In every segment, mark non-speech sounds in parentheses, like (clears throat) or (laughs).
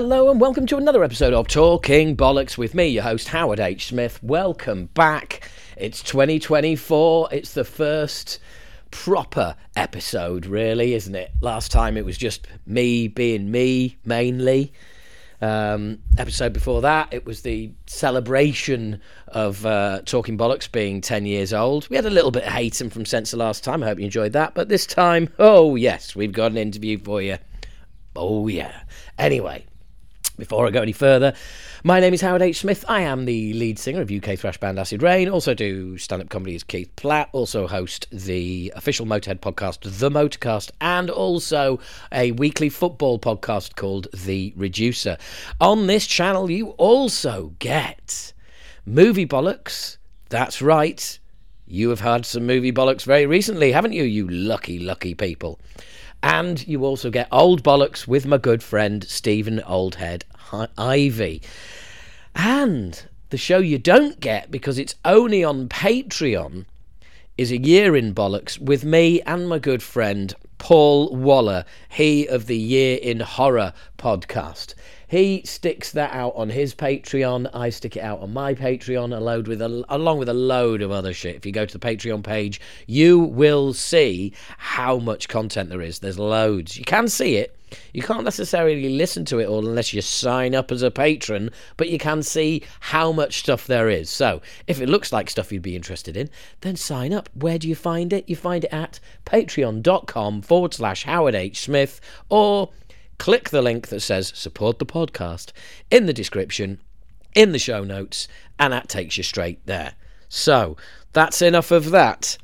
Hello and welcome to another episode of Talking Bollocks with me, your host Howard H. Smith. Welcome back. It's 2024. It's the first proper episode, really, isn't it? Last time it was just me being me mainly. Um, episode before that, it was the celebration of uh, Talking Bollocks being 10 years old. We had a little bit of hating from Censor last time. I hope you enjoyed that. But this time, oh, yes, we've got an interview for you. Oh, yeah. Anyway, before I go any further, my name is Howard H. Smith. I am the lead singer of UK thrash band Acid Rain. Also do stand-up comedy as Keith Platt. Also host the official Motorhead podcast, The Motorcast, and also a weekly football podcast called The Reducer. On this channel, you also get movie bollocks. That's right. You have had some movie bollocks very recently, haven't you? You lucky, lucky people. And you also get Old Bollocks with my good friend Stephen Oldhead Ivy. And the show you don't get because it's only on Patreon is A Year in Bollocks with me and my good friend Paul Waller, he of the Year in Horror podcast. He sticks that out on his Patreon. I stick it out on my Patreon, load with a, along with a load of other shit. If you go to the Patreon page, you will see how much content there is. There's loads. You can see it. You can't necessarily listen to it all unless you sign up as a patron, but you can see how much stuff there is. So, if it looks like stuff you'd be interested in, then sign up. Where do you find it? You find it at patreon.com forward slash Howard H. Smith or click the link that says support the podcast in the description, in the show notes, and that takes you straight there. So that's enough of that.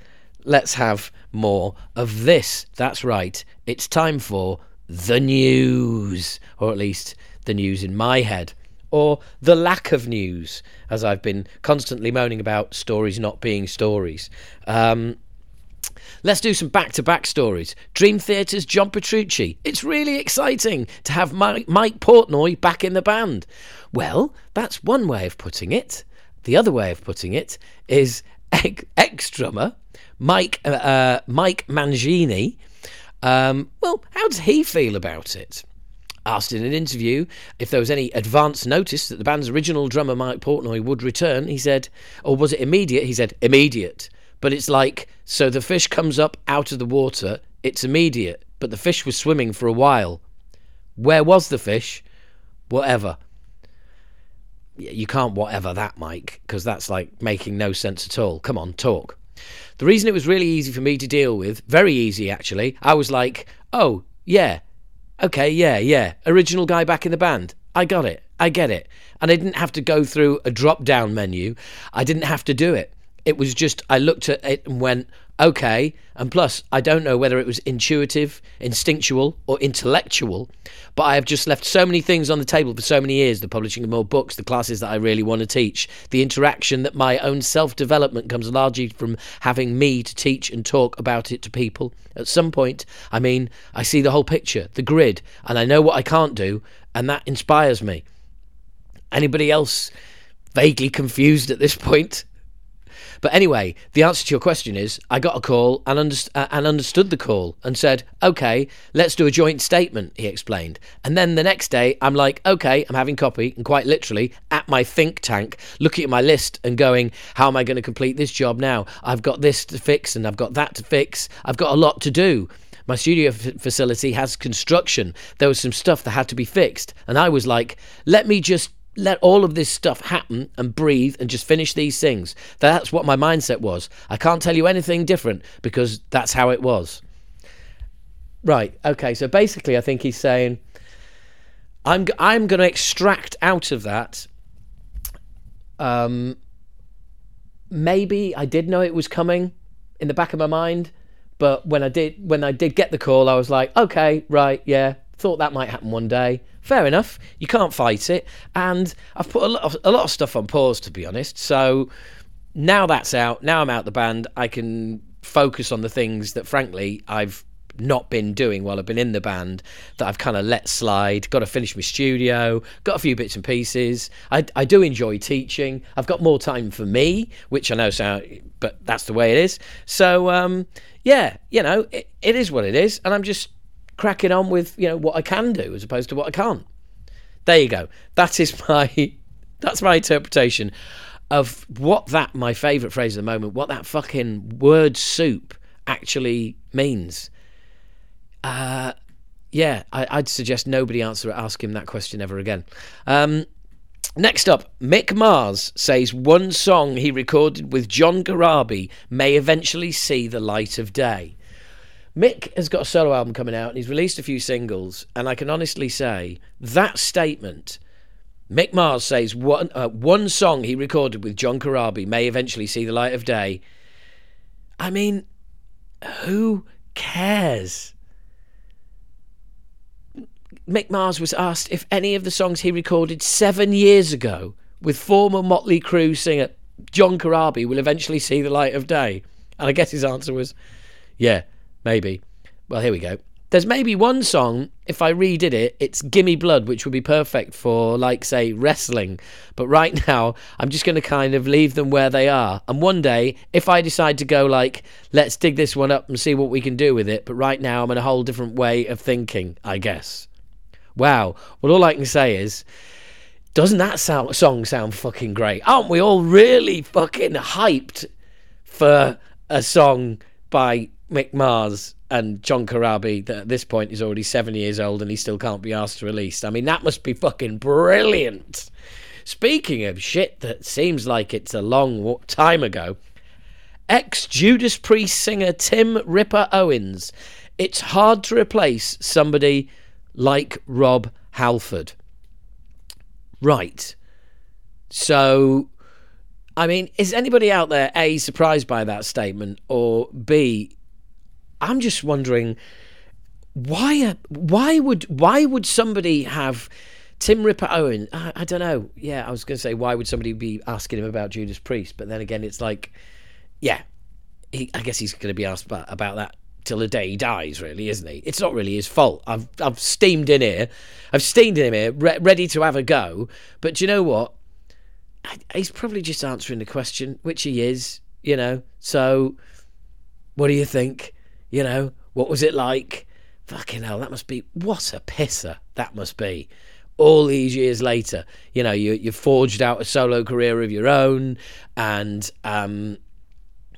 Let's have more of this. That's right. It's time for the news, or at least the news in my head, or the lack of news, as I've been constantly moaning about stories not being stories. Um, Let's do some back to back stories. Dream Theatre's John Petrucci. It's really exciting to have Mike, Portnoy back in the band. Well, that's one way of putting it. The other way of putting it is (laughs) ex drummer Mike, uh, uh, Mike Mangini. Um, well, how does he feel about it? Asked in an interview if there was any advance notice that the band's original drummer Mike Portnoy would return, he said, or was it immediate? He said, immediate but it's like so the fish comes up out of the water, it's immediate, but the fish was swimming for a while. Where was the fish? Whatever. You can't whatever that, Mike, because that's like making no sense at all. Come on, talk. The reason it was really easy for me to deal with, very easy actually, I was like, oh, yeah, okay, yeah, yeah, original guy back in the band. I got it. I get it. And I didn't have to go through a drop down menu. I didn't have to do it. It was just, I looked at it and went, okay. And plus, I don't know whether it was intuitive, instinctual, or intellectual, but I have just left so many things on the table for so many years the publishing of more books, the classes that I really want to teach, the interaction that my own self development comes largely from having me to teach and talk about it to people. At some point, I mean, I see the whole picture, the grid, and I know what I can't do, and that inspires me. Anybody else vaguely confused at this point? But anyway, the answer to your question is I got a call and, underst- uh, and understood the call and said, okay, let's do a joint statement, he explained. And then the next day, I'm like, okay, I'm having copy, and quite literally at my think tank, looking at my list and going, how am I going to complete this job now? I've got this to fix and I've got that to fix. I've got a lot to do my studio f- facility has construction. There was some stuff that had to be fixed. And I was like, let me just let all of this stuff happen and breathe and just finish these things. That's what my mindset was. I can't tell you anything different because that's how it was. Right. Okay. So basically, I think he's saying, I'm I'm going to extract out of that. Um, maybe I did know it was coming in the back of my mind, but when I did when I did get the call, I was like, okay, right, yeah, thought that might happen one day fair enough. You can't fight it. And I've put a lot of, a lot of stuff on pause, to be honest. So now that's out. Now I'm out the band. I can focus on the things that, frankly, I've not been doing while I've been in the band that I've kind of let slide. Got to finish my studio, got a few bits and pieces. I, I do enjoy teaching. I've got more time for me, which I know sound, but that's the way it is. So um, yeah, you know, it, it is what it is, and I'm just cracking on with you know what I can do as opposed to what I can't. There you go. That is (laughs) my that's my interpretation of what that my favourite phrase at the moment, what that fucking word soup actually means. Uh, yeah, I, would suggest nobody answer ask him that question ever again. Um, next up, Mick Mars says one song he recorded with John Corabi may eventually see the light of day. Mick has got a solo album coming out and he's released a few singles, and I can honestly say that statement. Mick Mars says one uh, one song he recorded with John Corabi may eventually see the light of day. I mean, who cares? Mick Mars was asked if any of the songs he recorded seven years ago with former Motley Crue singer John Corabi will eventually see the light of day. And I guess his answer was, yeah, maybe. Well, here we go. There's maybe one song, if I redid it, it's Gimme Blood, which would be perfect for, like, say, wrestling. But right (laughs) now, I'm just going to kind of leave them where they are. And one day, if I decide to go, like, let's dig this one up and see what we can do with it, but right now I'm in a whole different way of thinking, I guess. Wow. Well, all I can say is, doesn't that sound, song sound fucking great? Aren't we all really fucking hyped for a song by Mick Mars and John Corabi that at this point is already seven years old and he still can't be asked to release. I mean, that must be fucking brilliant. Speaking of shit that seems like it's a long time ago, ex Judas Priest singer Tim Ripper Owens. It's hard to replace somebody like Rob Halford. Right. So, I mean, is anybody out there A, surprised by that statement, or B, I'm just wondering why why would why would somebody have Tim Ripper Owen? I, I don't know. Yeah, I was going to say why would somebody be asking him about Judas Priest, but then again, it's like, yeah, he, I guess he's going to be asked about, about that till the day he dies, really, isn't he? It's not really his fault. I've I've steamed in here, I've steamed in here, re- ready to have a go. But do you know what? I, he's probably just answering the question, which he is, you know. So, what do you think? You know, what was it like? Fucking hell, that must be what a pisser that must be. All these years later, you know, you you forged out a solo career of your own, and um,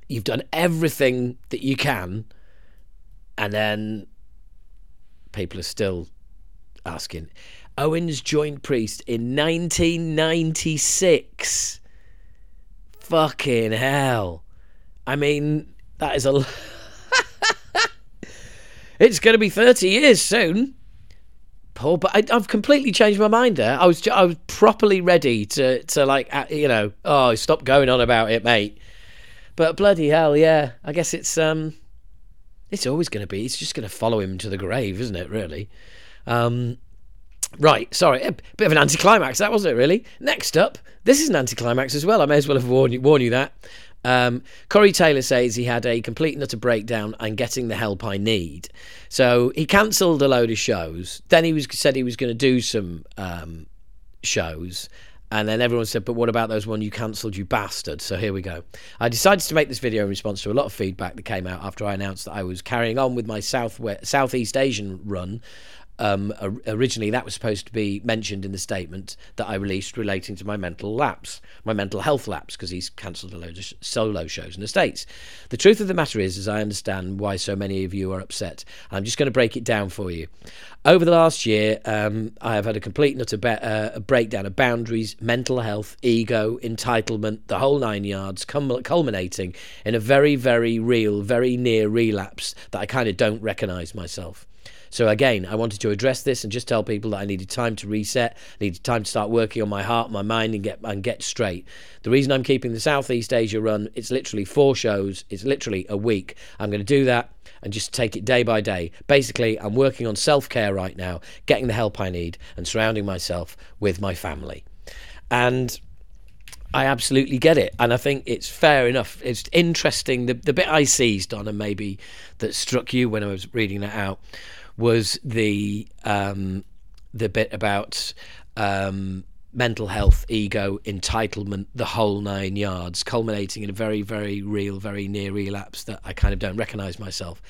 you've done everything that you can, and then people are still asking. Owens joined Priest in 1996. Fucking hell. I mean, that is a. (laughs) It's going to be 30 years soon. Paul, but I, have completely changed my mind there. I was I was properly ready to to like you know oh stop going on about it, mate. But bloody hell, yeah. I guess it's um, it's always going to be. It's just going to follow him to the grave, isn't it? Really. Um, right. Sorry, a bit of an anticlimax. That wasn't it, really. Next up, this is an anticlimax as well. I may as well have warned you, warned you that. Um, Corey Taylor says he had a complete and utter breakdown and getting the help I need. So he cancelled a load of shows. Then he was said he was going to do some um, shows. And then everyone said, but what about those one you cancelled, you bastard? So here we go. I decided to make this video in response to a lot of feedback that came out after I announced that I was carrying on with my South Southeast Asian run um, originally, that was supposed to be mentioned in the statement that I released relating to my mental lapse, my mental health lapse, because he's cancelled a load of solo shows in the States. The truth of the matter is, as I understand why so many of you are upset, I'm just going to break it down for you. Over the last year, um, I have had a complete and utter be- uh, a breakdown of boundaries, mental health, ego, entitlement, the whole nine yards, cum- culminating in a very, very real, very near relapse that I kind of don't recognise myself. So again, I wanted to address this and just tell people that I needed time to reset, needed time to start working on my heart, my mind, and get and get straight. The reason I'm keeping the Southeast Asia run, it's literally four shows, it's literally a week. I'm going to do that and just take it day by day. Basically, I'm working on self care right now, getting the help I need, and surrounding myself with my family. And I absolutely get it, and I think it's fair enough. It's interesting. The the bit I seized on, and maybe that struck you when I was reading that out, was the um, the bit about um, mental health, ego, entitlement, the whole nine yards, culminating in a very, very real, very near relapse that I kind of don't recognise myself.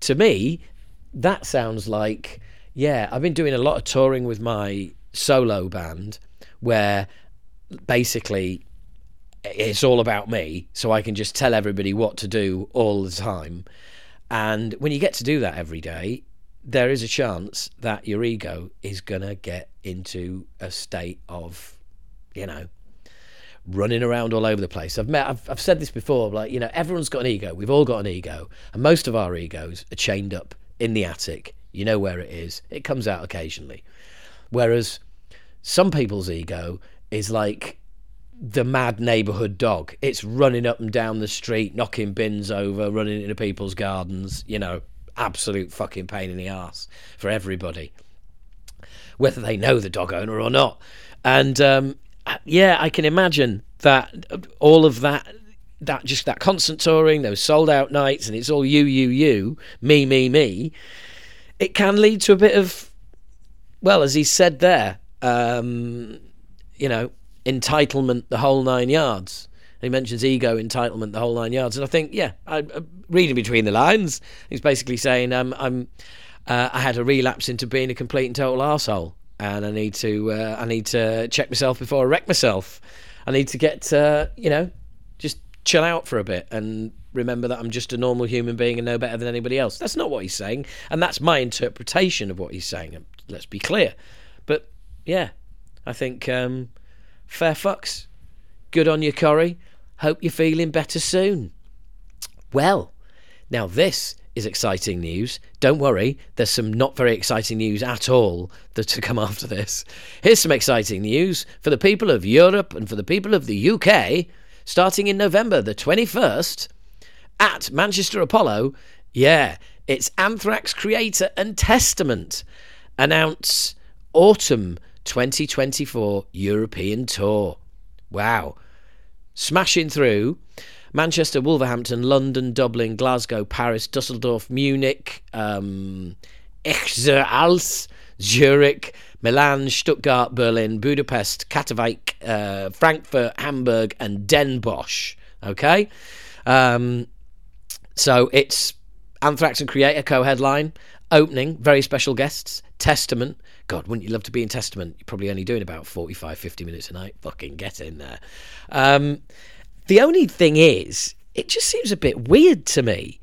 To me, that sounds like yeah. I've been doing a lot of touring with my solo band where basically it's all about me, so I can just tell everybody what to do all the time. And when you get to do that every day, there is a chance that your ego is going to get into a state of, you know, running around all over the place. I've met, I've, I've said this before, like, you know, everyone's got an ego. We've all got an ego. And most of our egos are chained up in the attic. You know where it is. It comes out occasionally. Whereas some people's ego is like the mad neighborhood dog. It's running up and down the street, knocking bins over, running into people's gardens, you know, absolute fucking pain in the ass for everybody, whether they know the dog owner or not. And um, yeah, I can imagine that all of that. That just that constant touring, those sold out nights, and it's all you, you, you, me, me, me. It can lead to a bit of, well, as he said there, um, you know, entitlement, the whole nine yards. He mentions ego, entitlement, the whole nine yards. And I think, yeah, I, reading between the lines, he's basically saying, um, I'm, uh, I had a relapse into being a complete and total asshole, and I need to, uh, I need to check myself before I wreck myself. I need to get, uh, you know, just chill out for a bit and remember that I'm just a normal human being and no better than anybody else. That's not what he's saying, and that's my interpretation of what he's saying. Let's be clear. But yeah, I think um, fair fucks. Good on you, Corey. Hope you're feeling better soon. Well, now this is exciting news. Don't worry, there's some not very exciting news at all that to come (laughs) after this. Here's some exciting news for the people of Europe and for the people of the UK. Starting in November the 21st at Manchester Apollo, yeah, it's Anthrax Kreator and Testament announce autumn 2024 European Tour. Wow. Smashing through Manchester, Wolverhampton, London, Dublin, Glasgow, Paris, Dusseldorf, Munich, um, Echzerals, Zurich, Milan, Stuttgart, Berlin, Budapest, Katowice, uh, Frankfurt, Hamburg, and Den Bosch. Okay? Um, so it's Anthrax and Kreator co headline, opening, very special guests, Testament, God, wouldn't you love to be in Testament? You're probably only doing about 45, 50 minutes a night. Fucking get in there. Um, the only thing is, it just seems a bit weird to me.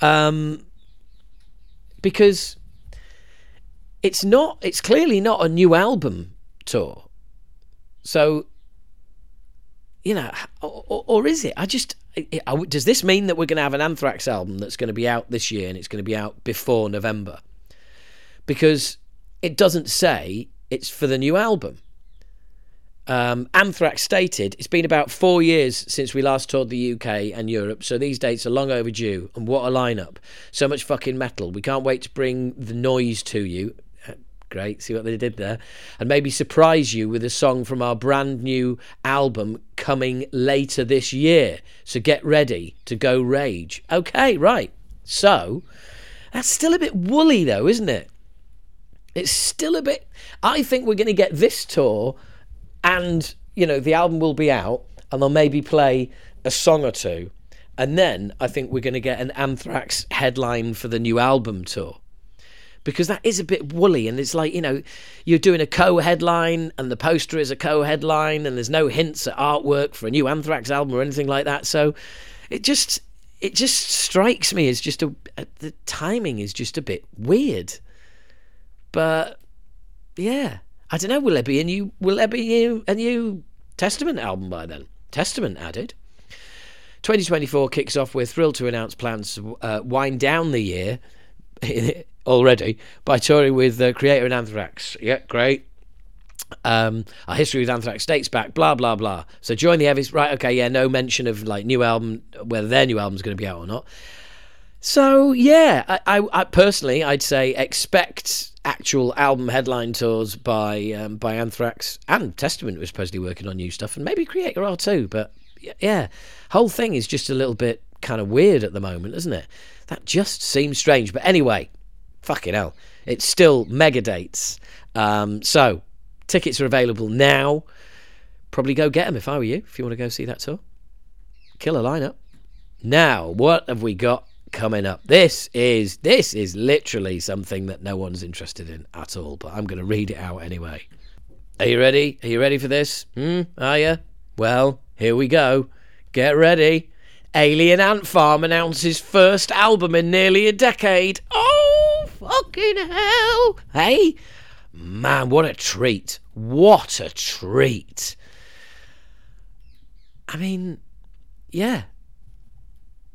Um, because it's not, it's clearly not a new album tour. So, you know, or, or is it? I just, does this mean that we're going to have an Anthrax album that's going to be out this year and it's going to be out before November? Because it doesn't say it's for the new album. Um, Anthrax stated it's been about four years since we last toured the UK and Europe, so these dates are long overdue. And what a lineup! So much fucking metal. We can't wait to bring the noise to you. Uh, great, see what they did there. And maybe surprise you with a song from our brand new album coming later this year. So get ready to go rage. Okay, right. So, that's still a bit woolly though, isn't it? It's still a bit. I think we're going to get this tour, and you know the album will be out, and they'll maybe play a song or two, and then I think we're going to get an Anthrax headline for the new album tour. Because that is a bit woolly, and it's like you know, you're doing a co-headline, and the poster is a co-headline, and there's no hints at artwork for a new Anthrax album or anything like that. So, it just it just strikes me as just a the timing is just a bit weird. But yeah, I don't know. Will there be a new? Will there be a new, Testament album by then? Testament added. 2024 kicks off. We're thrilled to announce plans to uh, wind down the year (laughs) already by touring with uh, Kreator and Anthrax. Yeah, great. Um, our history with Anthrax dates back, blah blah blah. So join the Evis, right? Okay, yeah, no mention of like new album, whether their new album's going to be out or not. So yeah, I, I, I, personally I'd say expect actual album headline tours by um, by Anthrax and Testament was supposedly working on new stuff and maybe Kreator R too. But yeah, whole thing is just a little bit kind of weird at the moment, isn't it? That just seems strange. But anyway, fucking hell, it's still mega dates. Um, so tickets are available now. Probably go get them if I were you. If you want to go see that tour, killer lineup. Now, what have we got coming up. This is this is literally something that no one's interested in at all, but I'm going to read it out anyway. Are you ready? Are you ready for this? Hmm? Are you? Well, here we go. Get ready. Alien Ant Farm announces first album in nearly a decade. Oh, fucking hell. Hey? Man, what a treat. What a treat. I mean, yeah.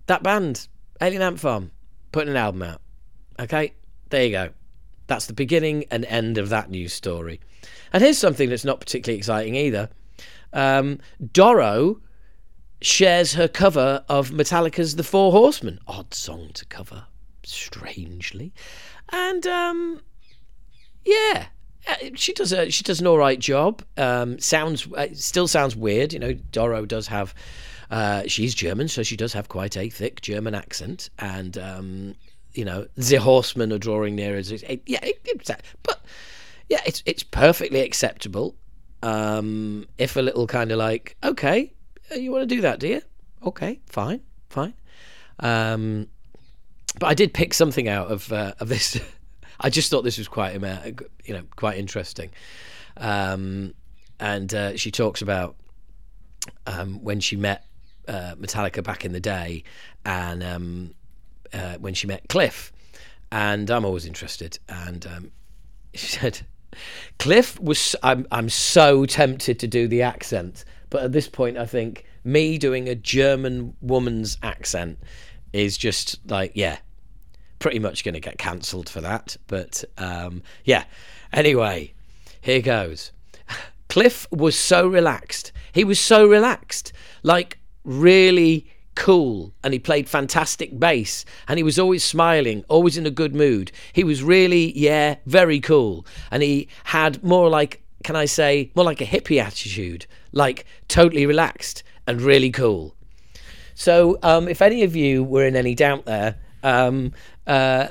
That band, Alien Ant Farm, putting an album out. Okay? There you go. That's the beginning and end of that news story. And here's something that's not particularly exciting either. Um, Doro shares her cover of Metallica's The Four Horsemen. Odd song to cover, strangely. And um, yeah, uh, she does a she does an all right job. Um, sounds uh, still sounds weird, you know. Doro does have. Uh, she's German, so she does have quite a thick German accent, and um, you know the horsemen are drawing near. Yeah, it, but yeah, it's it's perfectly acceptable. Um, if a little kind of like, okay, uh, you want to do that, do you? Okay, fine, fine. Um, but I did pick something out of uh, of this. (laughs) I just thought this was quite, you know, quite interesting. Um, and uh, she talks about um, when she met uh, Metallica back in the day, and um, uh, when she met Cliff. And I'm always interested. And um, (laughs) she said, Cliff was. I'm. I'm so tempted to do the accent, but at this point, I think me doing a German woman's accent is just like, yeah, pretty much going to get cancelled for that. But um, yeah. Anyway, here goes. (laughs) Cliff was so relaxed. He was so relaxed, like really cool and he played fantastic bass and he was always smiling always in a good mood. He was really yeah very cool. And he had more like can i say more like a hippie attitude like totally relaxed and really cool. So um, if any of you were in any doubt there um, uh,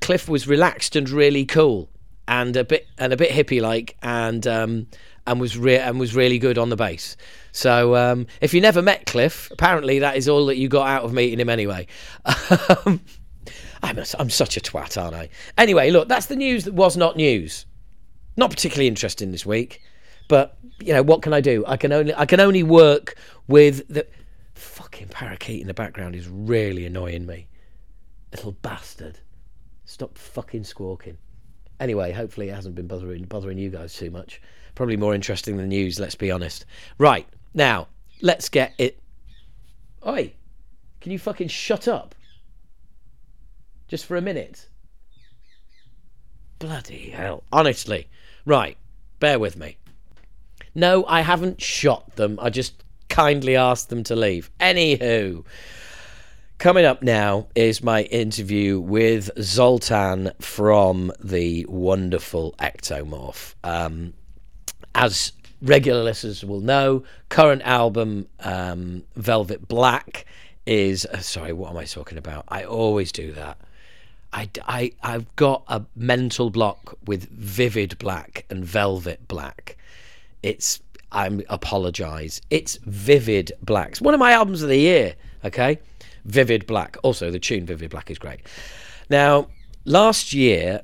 cliff was relaxed and really cool and a bit and a bit hippie like and um, and was re- and was really good on the bass so um, if you never met Cliff, apparently that is all that you got out of meeting him anyway. (laughs) Um, I'm, a, I'm such a twat, aren't I? Anyway, look, that's the news that was not news. Not particularly interesting this week, but you know what can I do? I can only I can only work with the fucking parakeet in the background is really annoying me. Little bastard. Stop fucking squawking. Anyway, hopefully it hasn't been bothering bothering you guys too much. Probably more interesting than news, let's be honest. Right. Now, let's get it. Oi, can you fucking shut up? Just for a minute. Bloody hell. Honestly. Right, bear with me. No, I haven't shot them. I just kindly asked them to leave. Anywho, coming up now is my interview with Zoltan from the wonderful Ektomorf. Um, as regular listeners will know, current album um, Velvet Black is uh, sorry, what am I talking about? I always do that. I, I, I've got a mental block with Vivid Black and Velvet Black. It's I apologize. It's Vivid Black. It's one of my albums of the year. Okay, Vivid Black. Also, the tune Vivid Black is great. Now, last year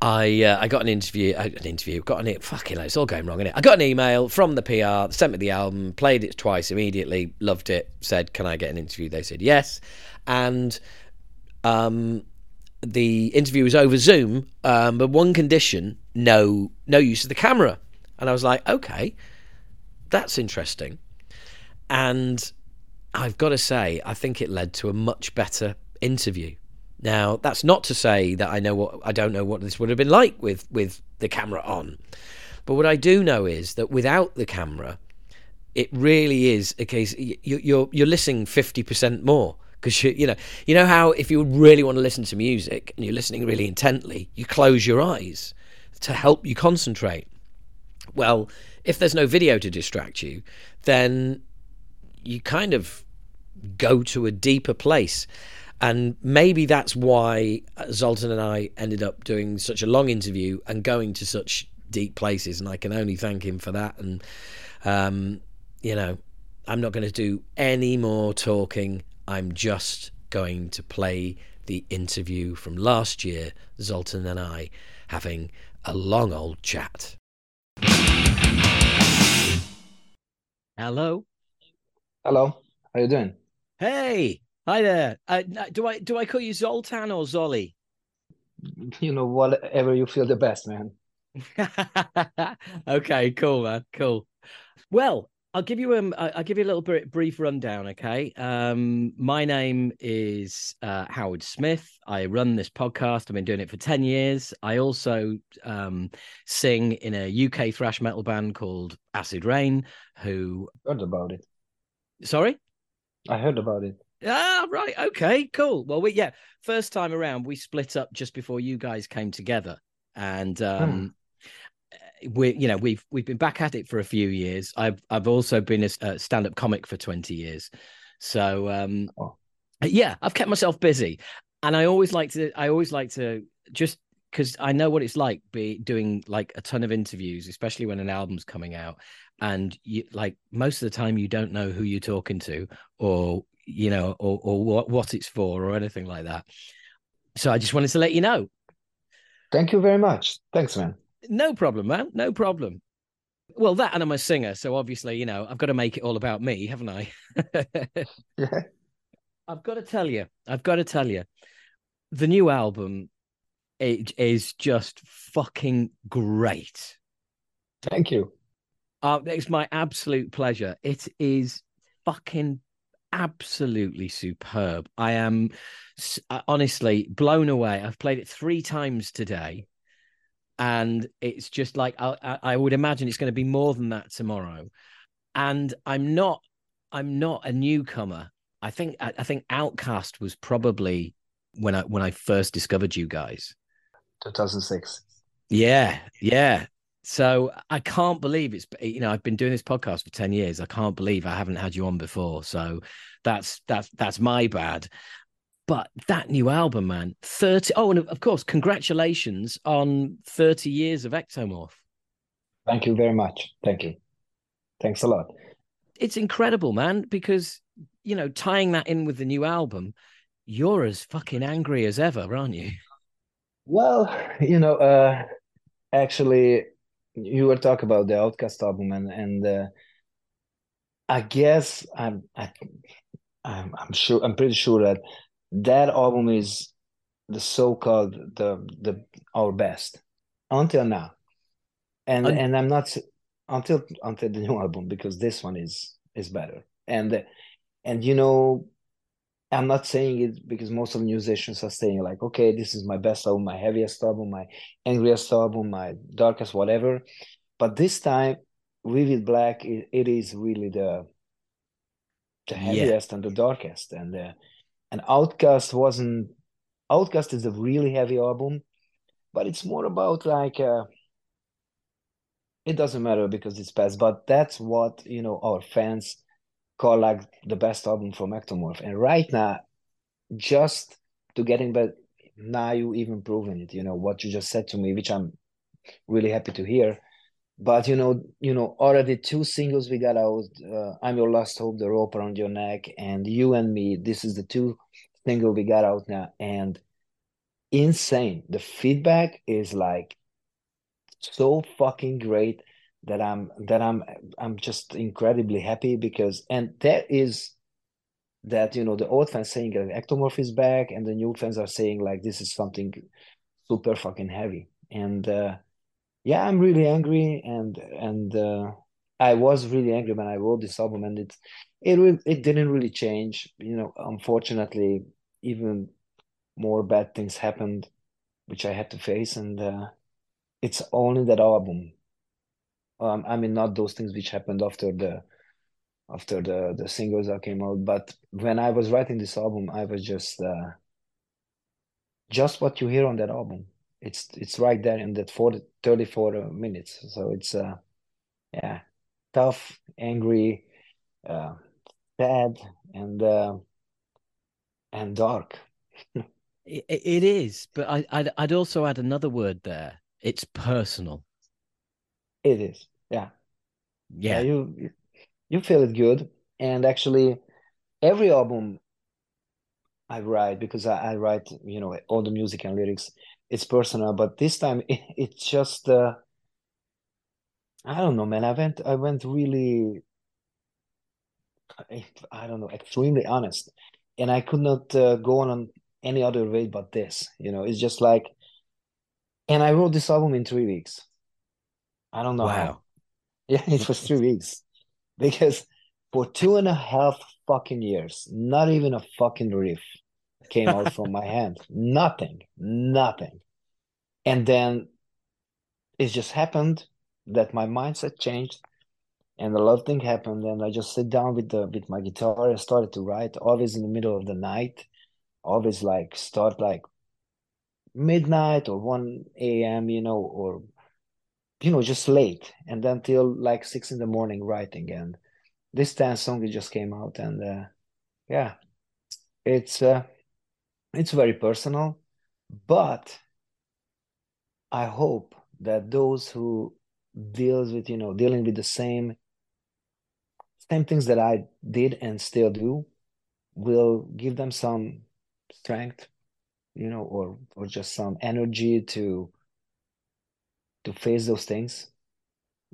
I uh, I got an interview, uh, an interview, got an fucking it's all going wrong, is it? I got an email from the PR, sent me the album, played it twice immediately, loved it, said, "Can I get an interview?" They said yes, and um, the interview was over Zoom, um, but one condition: no no use of the camera. And I was like, okay, that's interesting, and I've got to say, I think it led to a much better interview now, that's not to say that I know what I don't know what this would have been like with with the camera on. But what I do know is that without the camera, it really is a case you, you're you're listening fifty percent more because you you know you know how if you really want to listen to music and you're listening really intently, you close your eyes to help you concentrate. Well, if there's no video to distract you, then you kind of go to a deeper place. And maybe that's why Zoltan and I ended up doing such a long interview and going to such deep places. And I can only thank him for that. And, um, you know, I'm not going to do any more talking. I'm just going to play the interview from last year, Zoltan and I having a long old chat. Hello. Hello. How you doing? Hey. Hi there. Uh, do I do I call you Zoltan or Zolly? You know, whatever you feel the best, man. (laughs) okay, cool, man. Cool. Well, I'll give you um I'll give you a little bit brief rundown, okay? Um my name is uh, Howard Smith. I run this podcast. I've been doing it for 10 years. I also um sing in a UK thrash metal band called Acid Rain. who heard about it. Sorry? I heard about it. Ah, right. Okay, cool. Well, we yeah, first time around we split up just before you guys came together. And um hmm we you know we've we've been back at it for a few years i've i've also been a, stand-up comic for 20 years so um oh. yeah i've kept myself busy and i always like to i always like to just because i know what it's like be doing like a ton of interviews especially when an album's coming out and you like most of the time you don't know who you're talking to or you know or, or what, what it's for or anything like that so i just wanted to let you know thank you very much thanks man no problem, man. No problem. Well, that and I'm a singer, so obviously, you know, I've got to make it all about me, haven't I? (laughs) yeah. I've got to tell you, I've got to tell you, the new album it is just fucking great. Thank you. Uh, it's my absolute pleasure. It is fucking absolutely superb. I am uh, honestly blown away. I've played it three times today and it's just like I, I would imagine it's going to be more than that tomorrow. And I'm not, I'm not a newcomer. I think, I, I think Outcast was probably when I when I first discovered you guys. 2006. Yeah, yeah. So I can't believe it's you know I've been doing this podcast for 10 years. I can't believe I haven't had you on before. So that's that's that's my bad. But that new album, man, 30. Oh, and of course, congratulations on 30 years of Ektomorf. Thank you very much. Thank you. Thanks a lot. It's incredible, man, because, you know, tying that in with the new album, you're as fucking angry as ever, aren't you? Well, you know, uh, actually, you were talking about the Outcast album, and and uh, I guess I'm I, I'm I'm sure I'm pretty sure that that album is the so-called the the our best until now. And Un- and i'm not until until the new (laughs) album because this one is is better. And and you know i'm not saying it because most of the musicians are saying like okay this is my best album my heaviest album my angriest album my darkest whatever but this time vivid black it, it is really the the heaviest yeah. and the darkest and the and Outcast wasn't Outcast is a really heavy album, but it's more about like uh, it doesn't matter because it's past, but that's what you know our fans call like the best album from Ektomorf. And right now, just to getting back now you even proven it, you know, what you just said to me, which I'm really happy to hear. But you know, you know, already two singles we got out. Uh, I'm your last hope, the rope around your neck, and you and me. This is the two single we got out now, and insane. The feedback is like so fucking great that I'm that I'm I'm just incredibly happy because and that is that you know the old fans saying like ektomorf is back and the new fans are saying like this is something super fucking heavy and uh yeah, I'm really angry, and and uh, I was really angry when I wrote this album, and it it it didn't really change. You know, unfortunately, even more bad things happened, which I had to face, and uh, it's only that album. Um, I mean, not those things which happened after the after the the singles that came out, but when I was writing this album, I was just uh, just what you hear on that album. It's it's right there in that 40, 34 minutes. So it's uh yeah tough angry uh sad and uh and dark. (laughs) It, it is but I I'd, I'd also add another word there. It's personal it is. Yeah. Yeah, yeah. you you feel it good. And actually every album I write because I, I, write, you know, all the music and lyrics it's personal but this time (laughs) it, it's just uh, i don't know man. I went i went really I don't know, extremely honest, and I could not uh, go on, on any other way but this. You know, it's just like, and I wrote this album in three weeks. I don't know wow. how. (laughs) Yeah, it was three weeks because for two and a half fucking years, not even a fucking riff came out from my (laughs) hand. Nothing, nothing. And then it just happened that my mindset changed and a lot of things happened and i just sit down with the with my guitar and started to write always in the middle of the night always like start like midnight or 1 a.m you know or you know just late and then till like six in the morning writing and this dance song just came out and uh, yeah it's uh it's very personal but i hope that those who deals with you know dealing with the same same things that I did and still do will give them some strength, you know, or or just some energy to to face those things.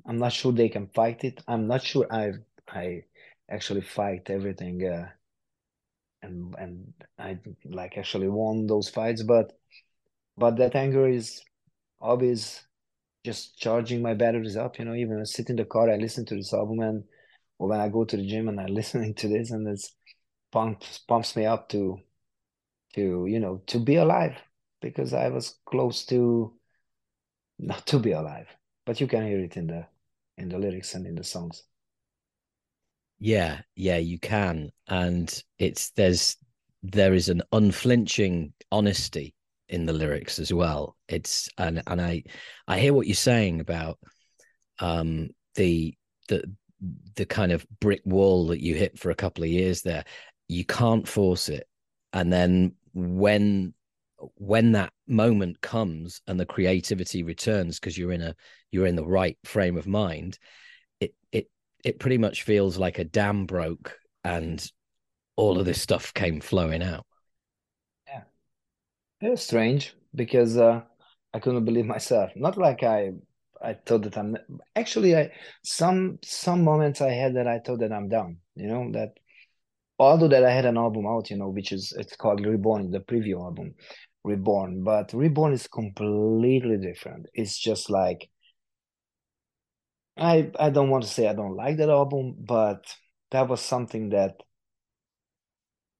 I'm not sure they can fight it. I'm not sure I I actually fight everything uh, and and I like actually won those fights, but but that anger is always just charging my batteries up. You know, even I sit in the car, I listen to this album and or when I go to the gym and I'm (laughs) listening to this and this pumps pumps me up to to you know to be alive because I was close to not to be alive but you can hear it in the in the lyrics and in the songs. Yeah yeah you can. And it's there's there is an unflinching honesty in the lyrics as well. It's and and i i hear what you're saying about um the the the kind of brick wall that you hit for a couple of years there. You can't force it. And then when when that moment comes and the creativity returns because you're in a you're in the right frame of mind it it it pretty much feels like a dam broke and all of this stuff came flowing out yeah it was strange because uh i couldn't believe myself not like i I thought that I'm actually I some some moments I had that I thought that I'm done. You know that although that I had an album out, you know, which is it's called Reborn, the preview album, Reborn. But Reborn is completely different. It's just like I I don't want to say I don't like that album, but that was something that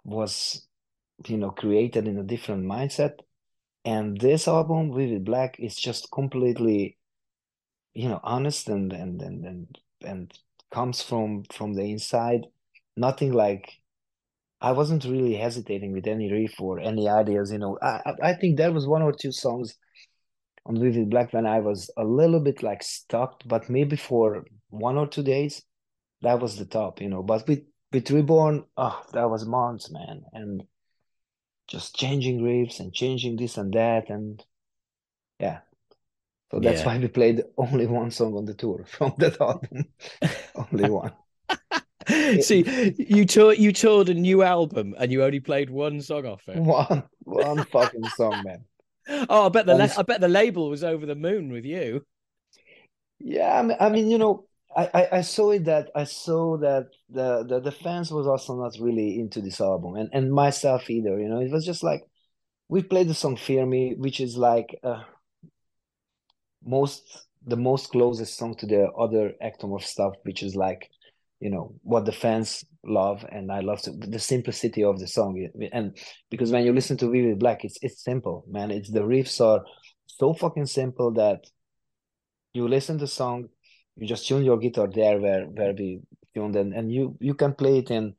was you know created in a different mindset. And this album, Vivid Black, is just completely you know honest and and and and, and comes from from the inside nothing like i wasn't really hesitating with any riff or any ideas you know i i think there was one or two songs on vivid black when i was a little bit like stuck but maybe for one or two days that was the top you know but with with reborn oh that was months man and just changing riffs and changing this and that and yeah so that's yeah. why we played only one song on the tour (laughs) from that album. (laughs) only one. (laughs) (laughs) See, you toured you toured a new album and you only played one song off it. One one fucking song, man. (laughs) Oh, I bet the la- I bet the label was over the moon with you. Yeah, I mean, I mean you know, I, I, I saw it that I saw that the, the the fans was also not really into this album and and myself either. You know, it was just like we played the song "Fear Me," which is like. Uh, most the most closest song to the other Ektomorf stuff, which is like, you know, what the fans love, and I love to, the simplicity of the song. And because when you listen to Vivid Black, it's it's simple, man. It's the riffs are so fucking simple that you listen to the song, you just tune your guitar there where where we tuned, and and you you can play it in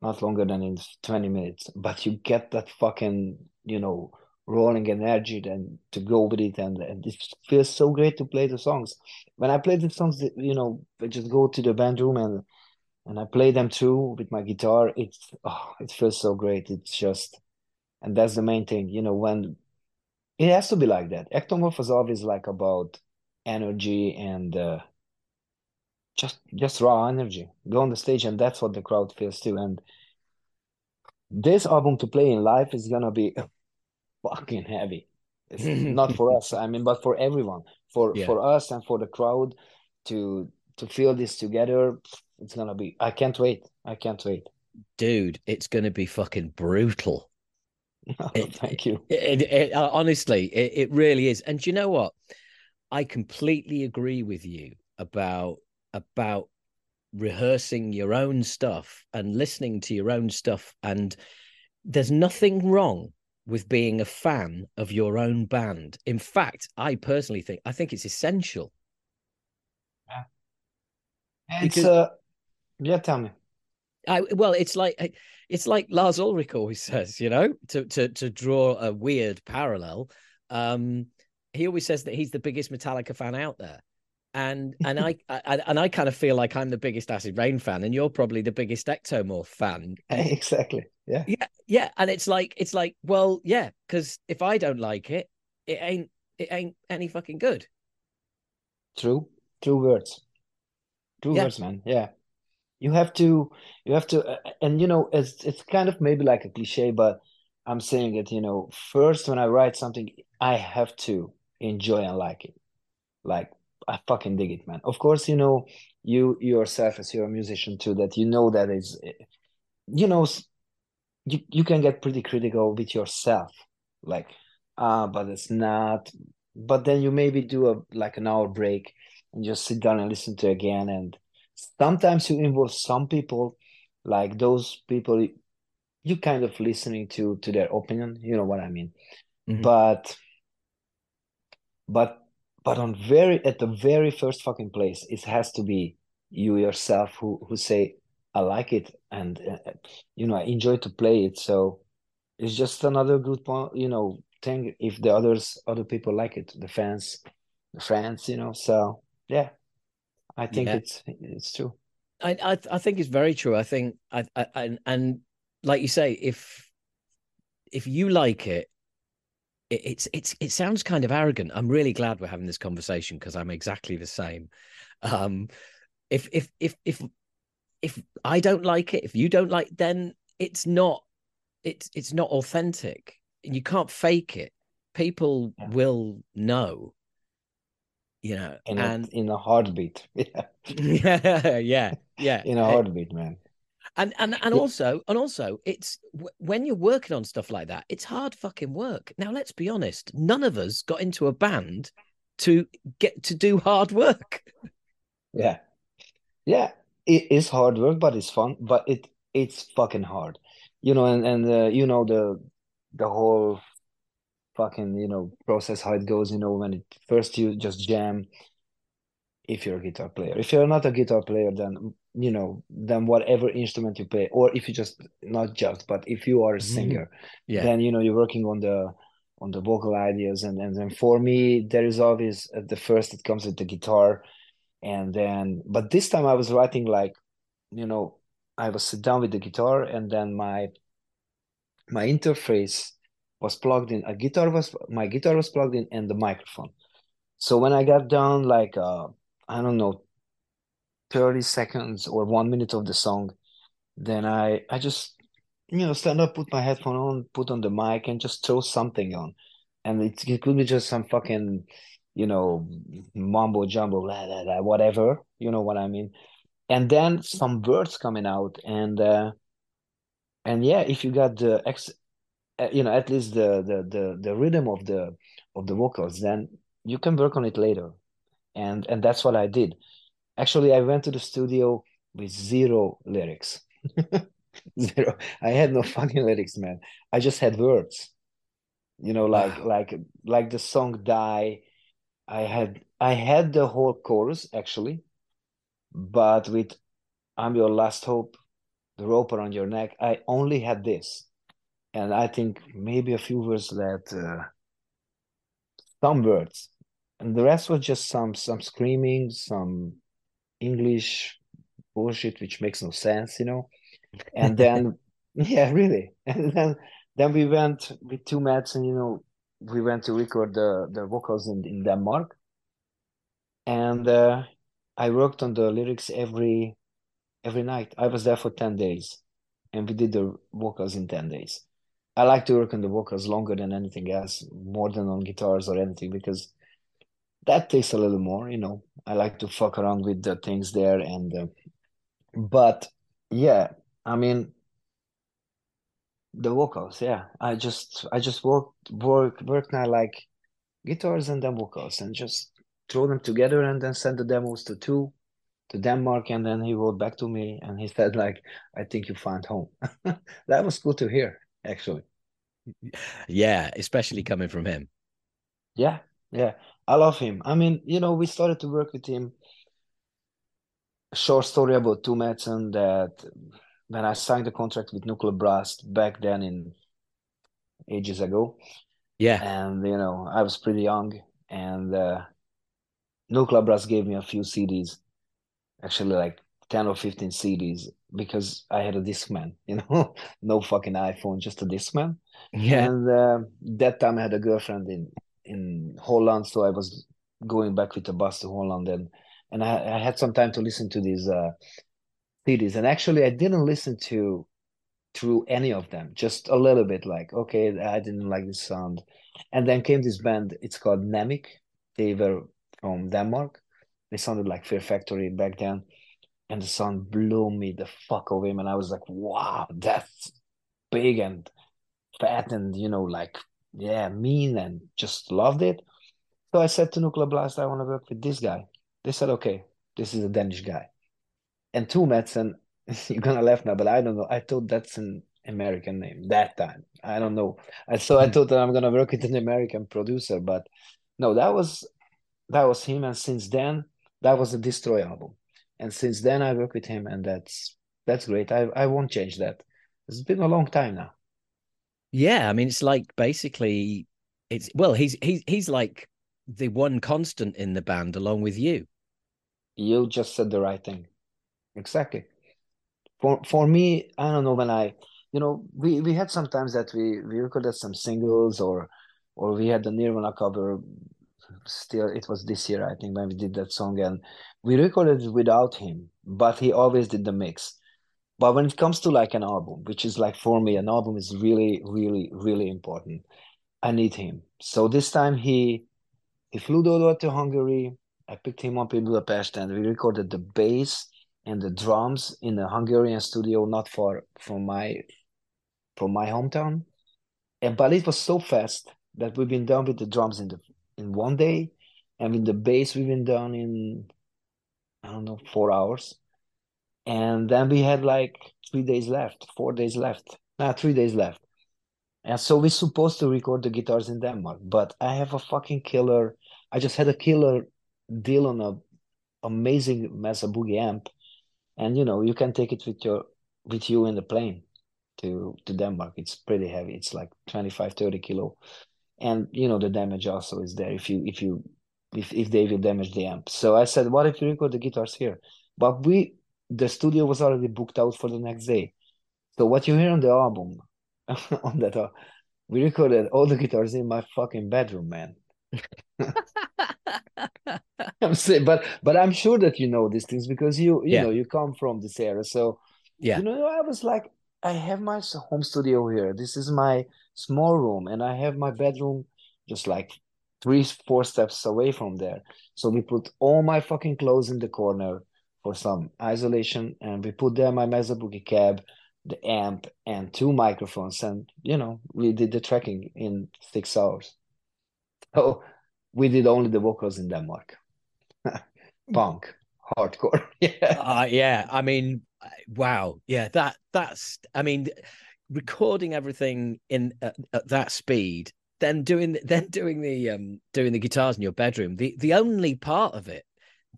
not longer than in 20 minutes but you get that fucking you know rolling energy and to go with it. And, and it feels so great to play the songs. When i play the songs you know i just go to the band room and and i play them through with my guitar it's oh, it feels so great. It's just and that's the main thing you know when it has to be like that. Ektomorf is always like about energy and uh, just just raw energy. Go on the stage and that's what the crowd feels too. And this album to play in life is gonna be fucking heavy. It's (laughs) not for us, I mean, but for everyone, for yeah. for us and for the crowd to to feel this together. it's gonna be. I can't wait. I can't wait, dude. It's gonna be fucking brutal. (laughs) Oh, it, thank you. It, it, uh, honestly, it really is. And you know what? I completely agree with you about about rehearsing your own stuff and listening to your own stuff and there's nothing wrong with being a fan of your own band. In fact, I personally think I think it's essential. Yeah. It's because, uh yeah, tell me. I well, it's like it's like Lars Ulrich always (laughs) says, you know, to to to draw a weird parallel. Um, he always says that he's the biggest Metallica fan out there and (laughs) and I, I, and I kind of feel like I'm the biggest Acid Rain fan, and you're probably the biggest Ektomorf fan. (laughs) Exactly. Yeah. Yeah. Yeah. And it's like it's like well, yeah, because if I don't like it, it ain't it ain't any fucking good. True. True words. True yeah. words, man. Yeah. You have to. You have to. Uh, and you know, it's it's kind of maybe like a cliche, but I'm saying it. You know, first when I write something, I have to enjoy and like it. Like I fucking dig it, man. Of course, you know, you yourself as you're a musician too, that you know that is, you know, you you can get pretty critical with yourself, like, ah, uh, but it's not. But then you maybe do a like an hour break and just sit down and listen to again. And sometimes you involve some people, like those people, you kind of listening to to their opinion. You know what I mean? Mm-hmm. But but but on very at the very first fucking place it has to be you yourself who who say i like it and uh, you know i enjoy to play it. So it's just another good point you know thing if the others other people like it the fans the fans you know so yeah i think yeah. it's it's true. I, I i think it's very true. I think i i and, and like you say if if you like it it, it's it's it sounds kind of arrogant. I'm really glad we're having this conversation because I'm exactly the same. Um, if if if if if I don't like it, if you don't like, then it's not it's it's not authentic. And you can't fake it. People yeah. will know. You know, in and in a heartbeat. (laughs) Yeah, (laughs) yeah, yeah, yeah. In a heartbeat, man and and and also and also it's when you're working on stuff like that it's hard fucking work. Now let's be honest none of us got into a band to get to do hard work. Yeah. Yeah it is hard work but it's fun but it it's fucking hard. You know and and uh, you know the the whole fucking you know process how it goes you know when it first you just jam if you're a guitar player. If you're not a guitar player then you know then whatever instrument you play or if you just not just but if you are a mm-hmm. singer yeah. then you know you're working on the on the vocal ideas and and then for me there is always at the first it comes with the guitar and then but this time i was writing like you know i was sit down with the guitar and then my my interface was plugged in a guitar was my guitar was plugged in and the microphone so when i got down like uh i don't know 30 seconds or one minute of the song then i i just you know stand up put my headphone on put on the mic and just throw something on. And it, it could be just some fucking you know mumbo jumbo blah, blah, blah, whatever you know what i mean? And then some words coming out and uh and yeah if you got the ex uh, you know at least the the the, the rhythm of the of the vocals then you can work on it later. And and that's what i did Actually, I went to the studio with zero lyrics. (laughs) zero. I had no fucking lyrics, man. I just had words. You know, like wow. like like the song "Die." I had I had the whole chorus actually, but with "I'm Your Last Hope," the rope around your neck. I only had this, and I think maybe a few words that uh, some words, and the rest was just some some screaming, some English bullshit which makes no sense, you know. And then (laughs) yeah, really. (laughs) And then then we went with two mats and you know we went to record the the vocals in, in Denmark. And uh, I worked on the lyrics every every night. I was there for 10 days and we did the vocals in 10 days. I like to work on the vocals longer than anything else, more than on guitars or anything, because that takes a little more you know i like to fuck around with the things there and uh, but yeah, I mean the vocals. Yeah, I just I just work work work now like guitars and then vocals and just throw them together and then send the demos to Tue to Denmark and then he wrote back to me and he (laughs) said like I think you found home. (laughs) that was good to hear actually. Yeah, especially coming from him. Yeah, yeah. I love him. I mean, you know, we started to work with him. A short story about Tue Madsen that when I signed the contract with Nuclear Blast back then in ages ago. Yeah. And you know, I was pretty young and uh Nuclear Blast gave me a few CDs, actually like 10 or 15 CDs because I had a Discman, (laughs) you know, no fucking iPhone, just a Discman. Yeah. And uh, that time I had a girlfriend in in Holland, so I was going back with the bus to Holland, and and I, I had some time to listen to these uh, CDs. And actually, I didn't listen to through any of them, just a little bit. Like, okay, I didn't like this sound, and then came this band. It's called Nemic. They were from Denmark. They sounded like Fear Factory back then, and the sound blew me the fuck away. And I was like, wow, that's big and fat and you know like yeah mean and just loved it. So i said to nuclear blast i want to work with this guy. They said okay this is a danish guy. And Tue Madsen (laughs) you're gonna laugh now but i don't know. I thought that's an american name that time. I don't know. So i hmm. thought that i'm gonna work with an american producer but no that was that was him. And since then that was a destroy album. And since then i work with him and that's that's great. I, I won't change that. It's been a long time now yeah, I mean, it's like basically, it's well, he's he's he's like the one constant in the band along with you. You just said the right thing, exactly. For for me, I don't know when I, you know, we we had sometimes that we we recorded some singles or or we had the Nirvana cover. Still, it was this year I think when we did that song, and we recorded without him, but he always did the mix but when it comes to like an album which is like for me an album is really really really important i need him. So this time he he flew over to hungary. I picked him up in budapest and we recorded the bass and the drums in a hungarian studio not far from my from my hometown. And but it was so fast that we've been done with the drums in the in one day. And with the bass we've been done in i don't know four hours and then we had like three days left, four days left, not three days left. And so we're supposed to record the guitars in Denmark, but I have a fucking killer. I just had a killer deal on a amazing Mesa Boogie amp, and you know you can take it with your with you in the plane to to Denmark. It's pretty heavy. It's like 25, 30 kilo, and you know the damage also is there if you if you if if they will damage the amp. So I said, what if you record the guitars here? But we the studio was already booked out for the next day. So what you hear on the album, (laughs) on that, uh, we recorded all the guitars in my fucking bedroom, man. (laughs) I'm saying, but but I'm sure that you know these things because you you yeah. know you come from this era. So yeah, you know I was like, I have my home studio here. This is my small room, and I have my bedroom just like three four steps away from there. So we put all my fucking clothes in the corner for some isolation and we put there my Mesa Boogie cab, the amp and two microphones and you know we did the tracking in six hours. (laughs) So we did only the vocals in Denmark. (laughs) Punk, hardcore. (laughs) yeah. Uh, yeah. I mean, wow. Yeah, that that's I mean recording everything in at, at that speed then doing then doing the um doing the guitars in your bedroom the the only part of it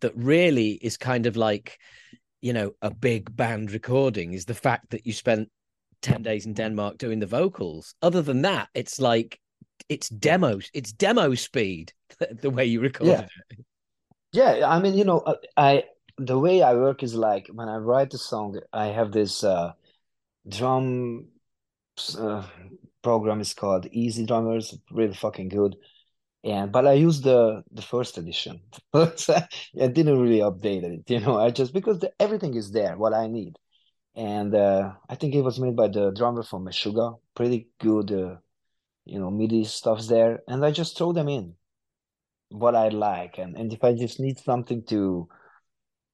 that really is kind of like you know a big band recording is the fact that you spent 10 days in Denmark doing the vocals. Other than that it's like it's demos it's demo speed (laughs) the way you recorded yeah. it. Yeah i mean you know uh, i the way i work is like when i write a song i have this uh drum uh, program is called EZdrummer really fucking good and but I used the the first edition. (laughs) I didn't really update it, you know. I just because the, everything is there, what I need, and uh, I think it was made by the drummer from Meshuggah. Pretty good, uh, you know, MIDI stuff's there, and I just throw them in what I like, and and if I just need something to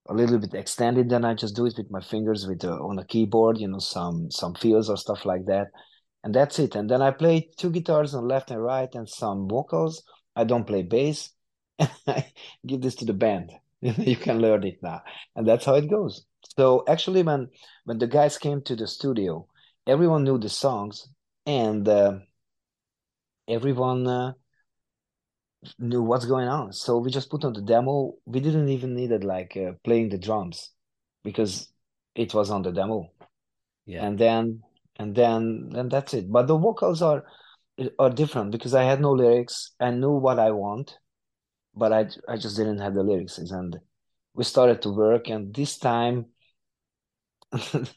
a little bit extended, then I just do it with my fingers with uh, on a keyboard, you know, some some fills or stuff like that, and that's it. And then I play two guitars on left and right and some vocals. I don't play bass. (laughs) I give this to the band. (laughs) you can learn it now, and that's how it goes. So actually, when when the guys came to the studio, everyone knew the songs, and uh, everyone uh, knew what's going on. So we just put on the demo. We didn't even needed like uh, playing the drums because it was on the demo. Yeah. And then and then and that's it. But the vocals are are different because I had no lyrics. I knew what I want, but I I just didn't have the lyrics. And we started to work. And this time, (laughs)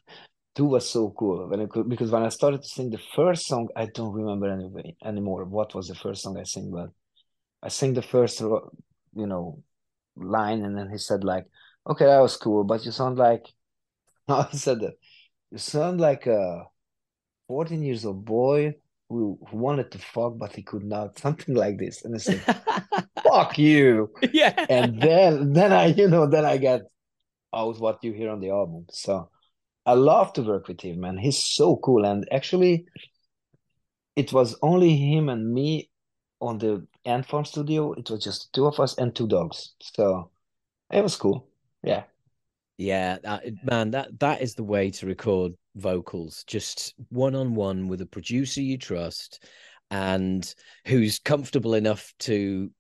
Tue was so cool when could, because when I started to sing the first song, I don't remember anyway anymore what was the first song I sang, but I sing the first, you know, line, and then he said like, "Okay, that was cool, but you sound like," (laughs) I said that you sound like a fourteen years old boy who, wanted to fuck but he could not, (laughs) something like this, and I said, (laughs) "Fuck you!" Yeah, and then then I, you know, then I get out what you hear on the album. So I love to work with him, man. He's so cool, and actually, it was only him and me on the Antfarm studio. It was just two of us and two dogs. So it was cool. Yeah. Yeah, that, man, that that is the way to record vocals. Just one on one with a producer you trust and who's comfortable enough to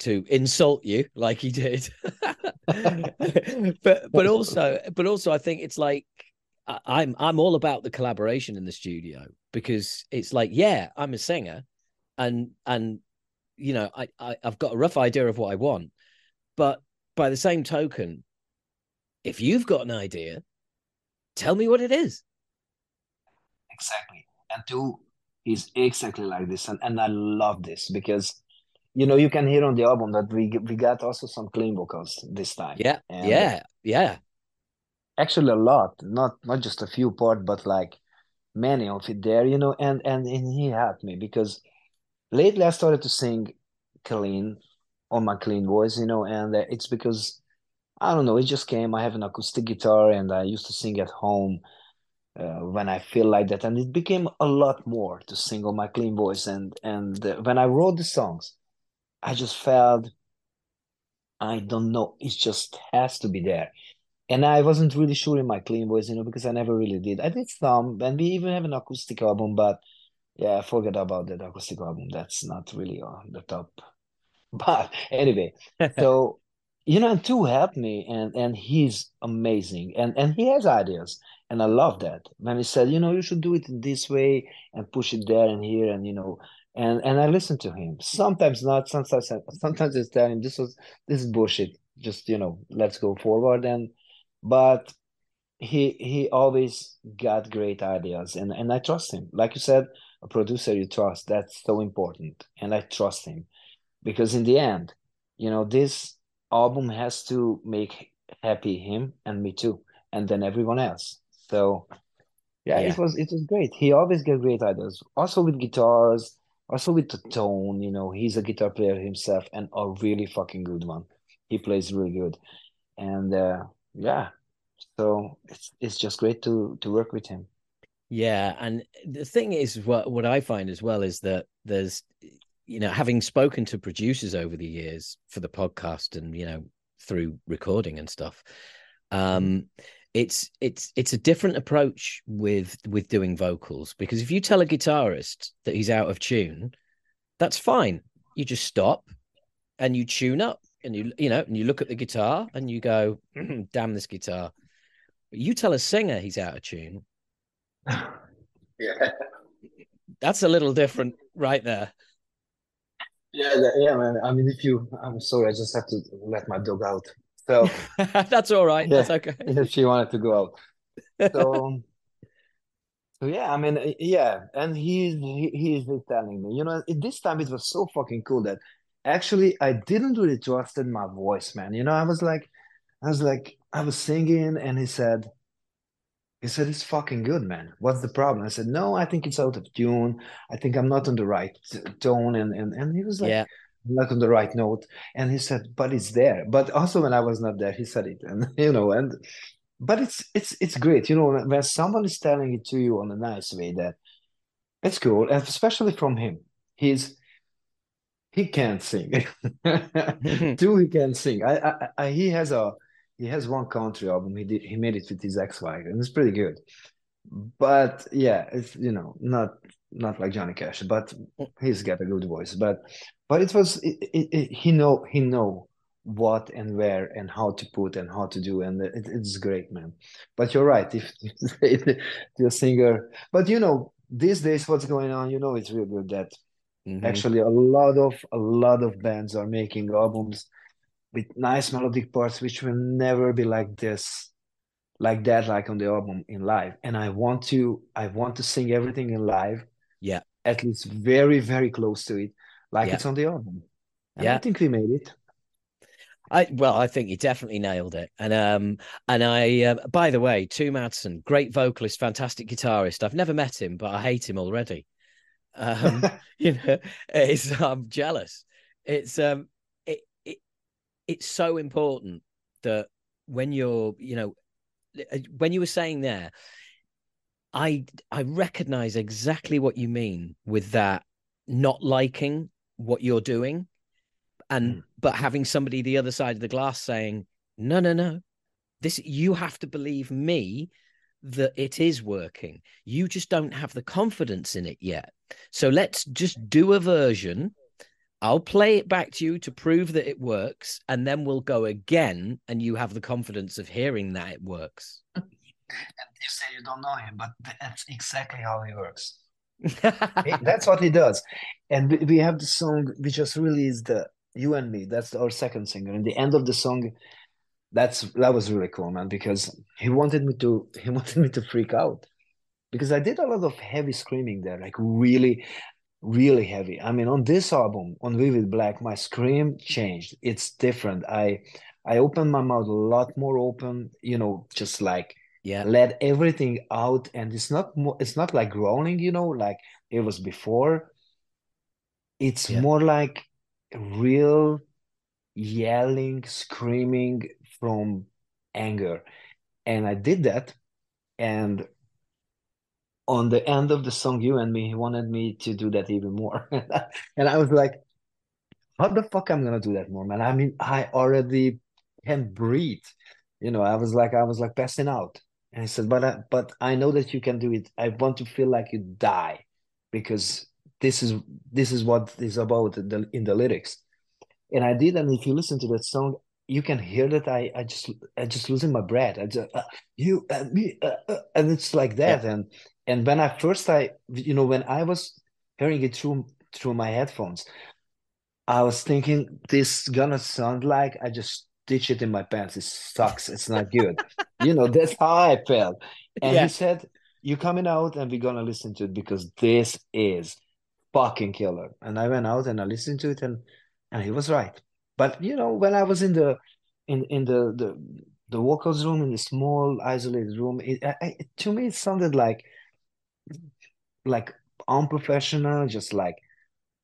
to insult you (laughs) like he did. (laughs) but but also but also I think it's like I'm I'm all about the collaboration in the studio because it's like yeah I'm a singer and and you know, I, I I've got a rough idea of what I want, but by the same token, if you've got an idea, tell me what it is. Exactly, and Tue is exactly like this, and and I love this because you know you can hear on the album that we we got also some clean vocals this time. Yeah, and yeah, yeah. Actually, a lot, not not just a few part, but like many of it there, you know, and and and he helped me because lately I started to sing clean on my clean voice, you know, and uh, it's because I don't know, it just came. I have an acoustic guitar and I used to sing at home uh, when I feel like that, and it became a lot more to sing on my clean voice. And and uh, when I wrote the songs, I just felt I don't know, it just has to be there. And I wasn't really sure in my clean voice, you know, because I never really did. I did some, and we even have an acoustic album, but yeah, forget about that acoustic album. That's not really on the top. (laughs) But anyway, so you know, and Tue helped me, and and he's amazing, and and he has ideas, and I love that. When he said, you know, you should do it this way and push it there and here, and you know, and and I listen to him. Sometimes not. Sometimes sometimes I tell him this was this is bullshit. Just you know, let's go forward. And but he he always got great ideas, and and I trust him. Like you said, a producer you trust that's so important and i trust him because in the end you know this album has to make happy him and me too and then everyone else. So yeah, yeah. it was it was great. He always get great ideas also with guitars also with the tone you know he's a guitar player himself and a really fucking good one. He plays really good. And uh yeah so it's it's just great to to work with him. Yeah, and the thing is, what what I find as well is that there's, you know, having spoken to producers over the years for the podcast and you know through recording and stuff, um, mm-hmm. it's it's it's a different approach with with doing vocals because if you tell a guitarist that he's out of tune, that's fine. You just stop and you tune up and you you know and you look at the guitar and you go, "Damn this guitar." But you tell a singer he's out of tune (laughs) yeah. That's a little different right there. Yeah, yeah, man. I mean, if you, I'm sorry, I just have to let my dog out. So (laughs) that's all right. Yeah, that's okay. If she wanted to go out. So, (laughs) so yeah, I mean, yeah, and he's he, he's telling me, you know, this time it was so fucking cool that actually I didn't really trust in my voice, man. You know, I was like, I was like, I was singing, and he said, he said, It's fucking good, man. What's the problem? I said, No, I think it's out of tune. I think I'm not on the right tone. And and, and he was like, yeah. not on the right note. And he said, but it's there. But also when I was not there, he said it. And (laughs) you know, and but it's it's it's great, you know, when, someone is telling it to you on a nice way that it's cool, and especially from him. He's he can't sing. (laughs) (laughs) Tue, he can sing. I, I, I, he has a he has one country album. He did he made it with his ex-wife, and it's pretty good. But yeah, it's you know not not like Johnny Cash, but he's got a good voice. But but it was it, it, it, he know he know what and where and how to put and how to do, and it's great, man. But you're right, if, (laughs) if the singer, but you know these days what's going on, you know, it's real good that mm-hmm. actually a lot of a lot of bands are making albums with nice melodic parts which will never be like this like that like on the album in live and i want to i want to sing everything in live yeah at least very very close to it like yeah. it's on the album and yeah i think we made it I well, I think you definitely nailed it, and um, and I, uh, by the way, Tue Madsen, great vocalist, fantastic guitarist. I've never met him, but I hate him already. Um, (laughs) (laughs) you know, it's I'm jealous. It's um, it's so important that when you're, you know, uh, when you were saying there, I I recognize exactly what you mean with that not liking what you're doing and mm. but having somebody the other side of the glass saying no no no. This you have to believe me that it is working. You just don't have the confidence in it yet. So let's just do a version I'll play it back to you to prove that it works, and then we'll go again, and you have the confidence of hearing that it works. (laughs) And you say you don't know him, but that's exactly how he works. (laughs) that's what he does. And we have the song we just released, the you and me that's our second singer and the end of the song that's that was really cool man because he wanted me to (laughs) he wanted me to freak out because i did a lot of heavy screaming there like really really heavy i mean on this album on vivid black my scream changed it's different i i opened my mouth a lot more open you know just like yeah let everything out and it's not more it's not like groaning you know like it was before it's yeah. more like real yelling, screaming from anger. And I did that. And on the end of the song, You and Me, he wanted me to do that even more. (laughs) and I was like, how the fuck I'm gonna do that more, man? I mean, I already can't breathe. You know, I was like, I was like passing out. And he said, but I, but I know that you can do it. I want to feel like you die because this is this is what is about the, in the lyrics and i did and if you listen to that song you can hear that i i just i just losing my breath i just uh, you and me uh, uh, and it's like that yeah. and and when i first i you know when i was hearing it through through my headphones i was thinking this gonna sound like i just stitch it in my pants it sucks it's not good (laughs) you know that's how i felt and yeah. he said you coming out and we're gonna listen to it because this is fucking killer. And I went out and I listened to it and and he was right. But you know, when I was in the in in the the the vocals room in the small isolated room, it, I, it to me it sounded like like unprofessional, just like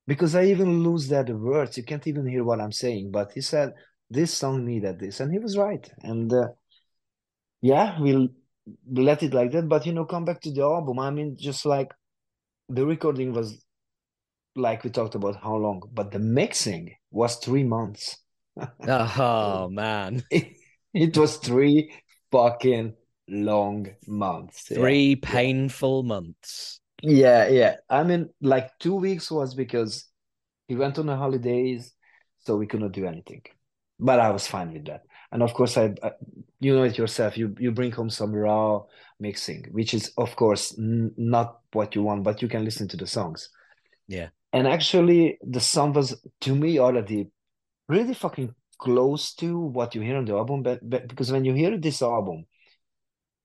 because I even lose that words. You can't even hear what I'm saying. But he said this song needed this, and he was right. And uh, yeah, we'll let it like that. But you know, come back to the album. I mean, just like the recording was like we talked about how long, but the mixing was three months. (laughs) oh man. It, (laughs) it, was three fucking long months. Three yeah. painful months. Yeah, yeah. I mean, like two weeks was because he went on the holidays, so we could not do anything. But I was fine with that. And of course, I, I you know it yourself. You you bring home some raw mixing, which is of course n- not what you want, but you can listen to the songs. Yeah and actually the song was to me already really fucking close to what you hear on the album but, but because when you hear this album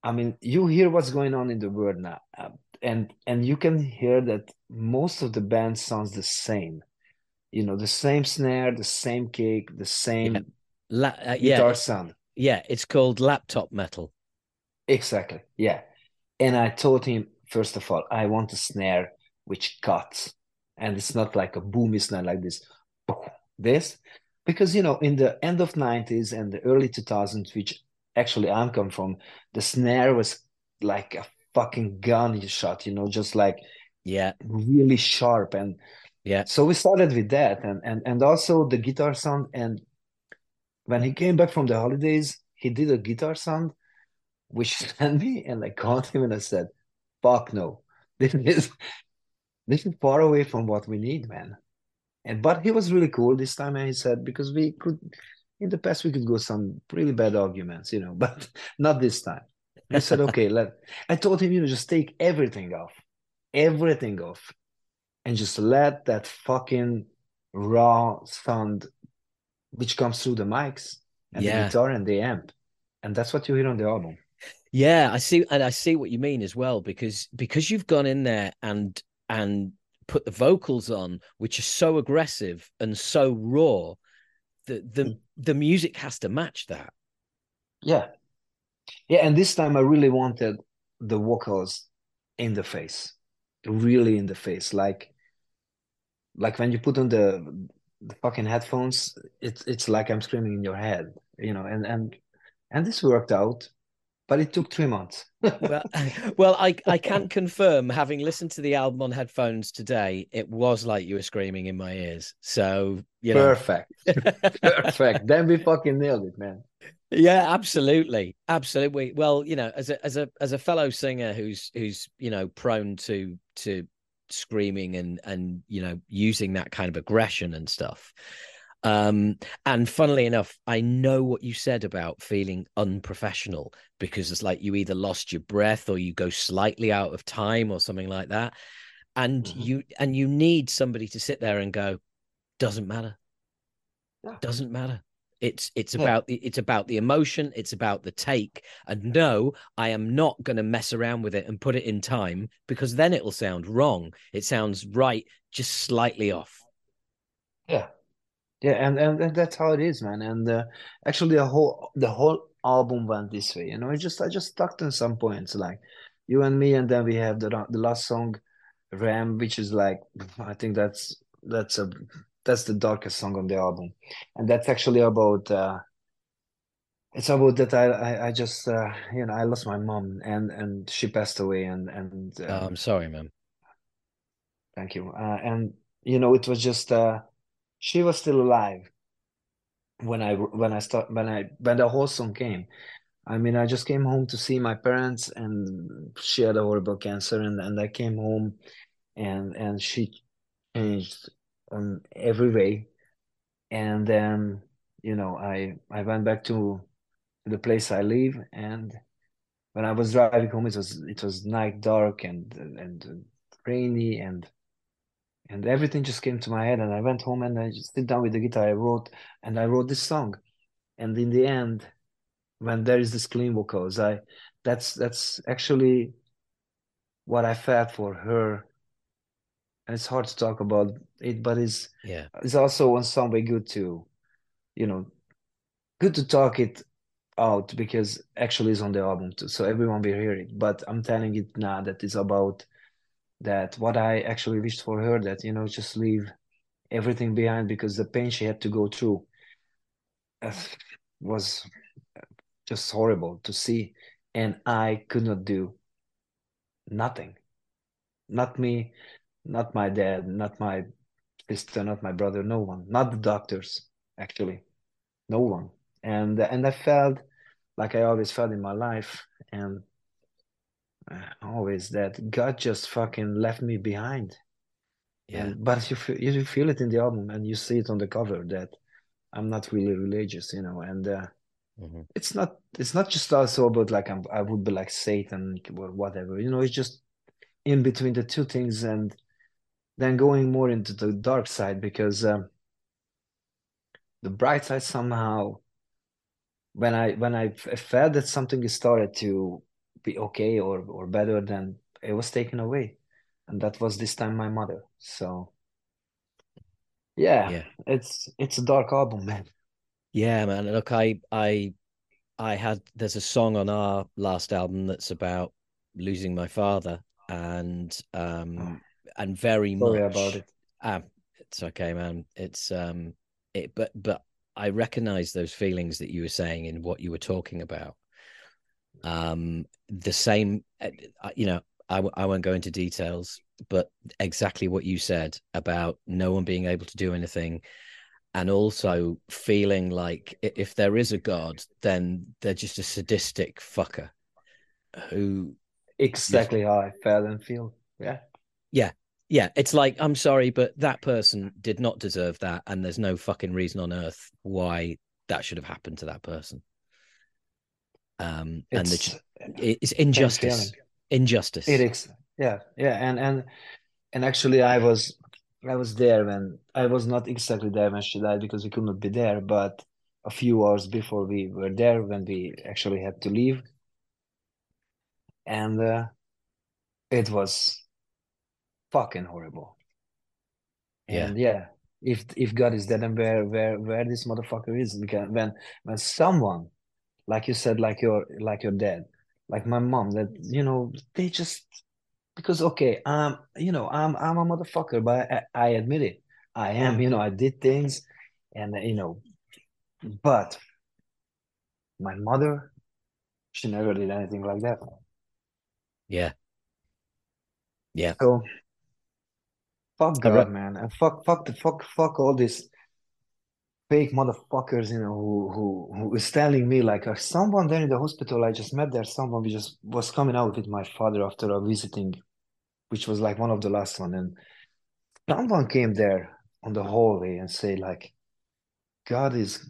i mean you hear what's going on in the world now uh, and and you can hear that most of the band sounds the same you know the same snare the same kick the same yeah. La- uh, guitar yeah. sound yeah it's called laptop metal exactly yeah and i told him first of all i want a snare which cuts and it's not like a boomy snare like this (laughs) this because you know in the end of 90s and the early 2000s which actually i'm come from the snare was like a fucking gun shot you know just like yeah. really sharp. And yeah. so we started with that. And and and also the guitar sound. And when he came back from the holidays he did a guitar sound which (laughs) sent me and i called him and i said fuck no. (laughs) This is this is far away from what we need man. And but he was really cool this time and he said because we could in the past we could go some really bad arguments you know (laughs) but not this time. I said okay let (laughs) i told him you know just take everything off everything off and just let that fucking raw sound which comes through the mics and Yeah. the guitar and the amp. And that's what you hear on the album. Yeah, I see, and I see what you mean as well because because you've gone in there and and put the vocals on, which are so aggressive and so raw, the the Mm. the music has to match that. yeah yeah and this time i really wanted the vocals in the face really in the face like like when you put on the the fucking headphones it's it's like i'm screaming in your head you know and and and this worked out but it took three months (laughs) Well, (laughs) well, I I can confirm, having listened to the album on headphones today, it was like you were screaming in my ears. So you know, perfect (laughs) perfect then we fucking nailed it man Yeah, absolutely, absolutely. Well, you know, as a as a as a fellow singer who's who's you know prone to to screaming and and you know using that kind of aggression and stuff. Um, and funnily enough, I know what you said about feeling unprofessional because it's like you either lost your breath or you go slightly out of time or something like that. And Mhm. you and you need somebody to sit there and go, doesn't matter Yeah. doesn't matter it's it's Yeah. about the it's about the emotion it's about the take and no i am not going to mess around with it and put it in time because then it'll sound wrong it sounds right just slightly off yeah yeah and, and and that's how it is man and uh, actually the whole the whole album went this way you know it just i just stuck in some points like you and me and then we have the the last song ram which is like i think that's that's a that's the darkest song on the album and that's actually about uh it's about that i i, I just uh you know i lost my mom and and she passed away and and oh, um, i'm sorry man Thank you. Uh, and you know, it was just uh, she was still alive when I when I start when I when the whole song came. I mean, I just came home to see my parents, and she had a horrible cancer, and and I came home, and and she changed um every way, and then you know I I went back to the place I live, and when I was driving home, it was it was night dark and and rainy and and everything just came to my head and i went home and i just sit down with the guitar i wrote and i wrote this song. And in the end when there is this clean vocals i that's that's actually what i felt for her. And it's hard to talk about it but it's yeah. it's also in some way good to you know good to talk it out because actually it's on the album too so everyone will hear it. But i'm telling it now that it's about that what i actually wished for her that you know just leave everything behind because the pain she had to go through uh, was just horrible to see. And i could not do nothing. Not me not my dad not my sister not my brother no one. Not the doctors actually. No one. And and i felt like i always felt in my life. And always that god just fucking left me behind yeah and but you feel, you feel it in the album and you see it on the cover that i'm not really religious you know and uh, Mhm. it's not it's not just also about like I'm, i would be like satan or whatever you know it's just in between the two things and then going more into the dark side because um, the bright side somehow when i when i felt that something started to be okay or or better than it was taken away and that was this time my mother so yeah, Yeah. it's it's a dark album man yeah man look i i i had there's a song on our last album that's about losing my father and um and very sorry much about it Ah, it's okay, man. It's um, it, but but I recognize those feelings that you were saying in what you were talking about. Um, the same, uh, you know, I, I won't go into details, but exactly what you said about no one being able to do anything and also feeling like if there is a god then they're just a sadistic fucker who exactly how i felt and feel. Yeah. Yeah. Yeah. It's like i'm sorry but that person did not deserve that and there's no fucking reason on earth why that should have happened to that person um it's, and the, it's injustice. Injustice. It is. Yeah yeah and and and actually i was i was there when i was not exactly there when she died because we could not be there but a few hours before we were there when we actually had to leave. And uh, it was fucking horrible. And yeah. yeah if if god is dead and where where where this motherfucker is because when when someone like you said like your like your dad like my mom that you know they just because okay um you know i'm i'm a motherfucker but I, I admit it. I am you know i did things and you know but my mother she never did anything like that. Yeah. Yeah. So fuck god re- man. And fuck fuck the fuck fuck all this fake motherfuckers, you know, who who who is telling me like someone there in the hospital I just met there, someone we just was coming out with my father after a visiting, which was like one of the last one, and someone came there on the hallway and say like, God is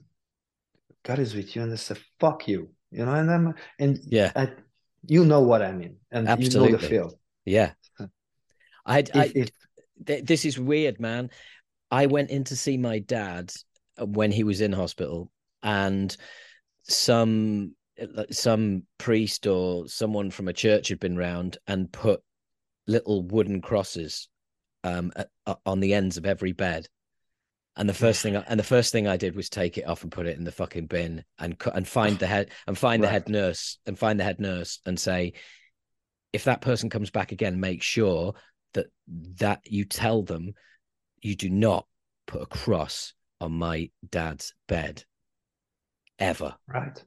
God is with you, and they said, fuck you, you know, and then and yeah, I, you know what I mean, and Absolutely. you know the feel. Yeah, I, I this is weird, man. I went in to see my dad when he was in hospital, and some some priest or someone from a church had been round and put little wooden crosses um, at, on the ends of every bed. And the first thing, I, and the first thing I did was take it off and put it in the fucking bin, and and find the head and find right. the head nurse and find the head nurse and say, if that person comes back again, make sure that that you tell them you do not put a cross on my dad's bed ever. Right.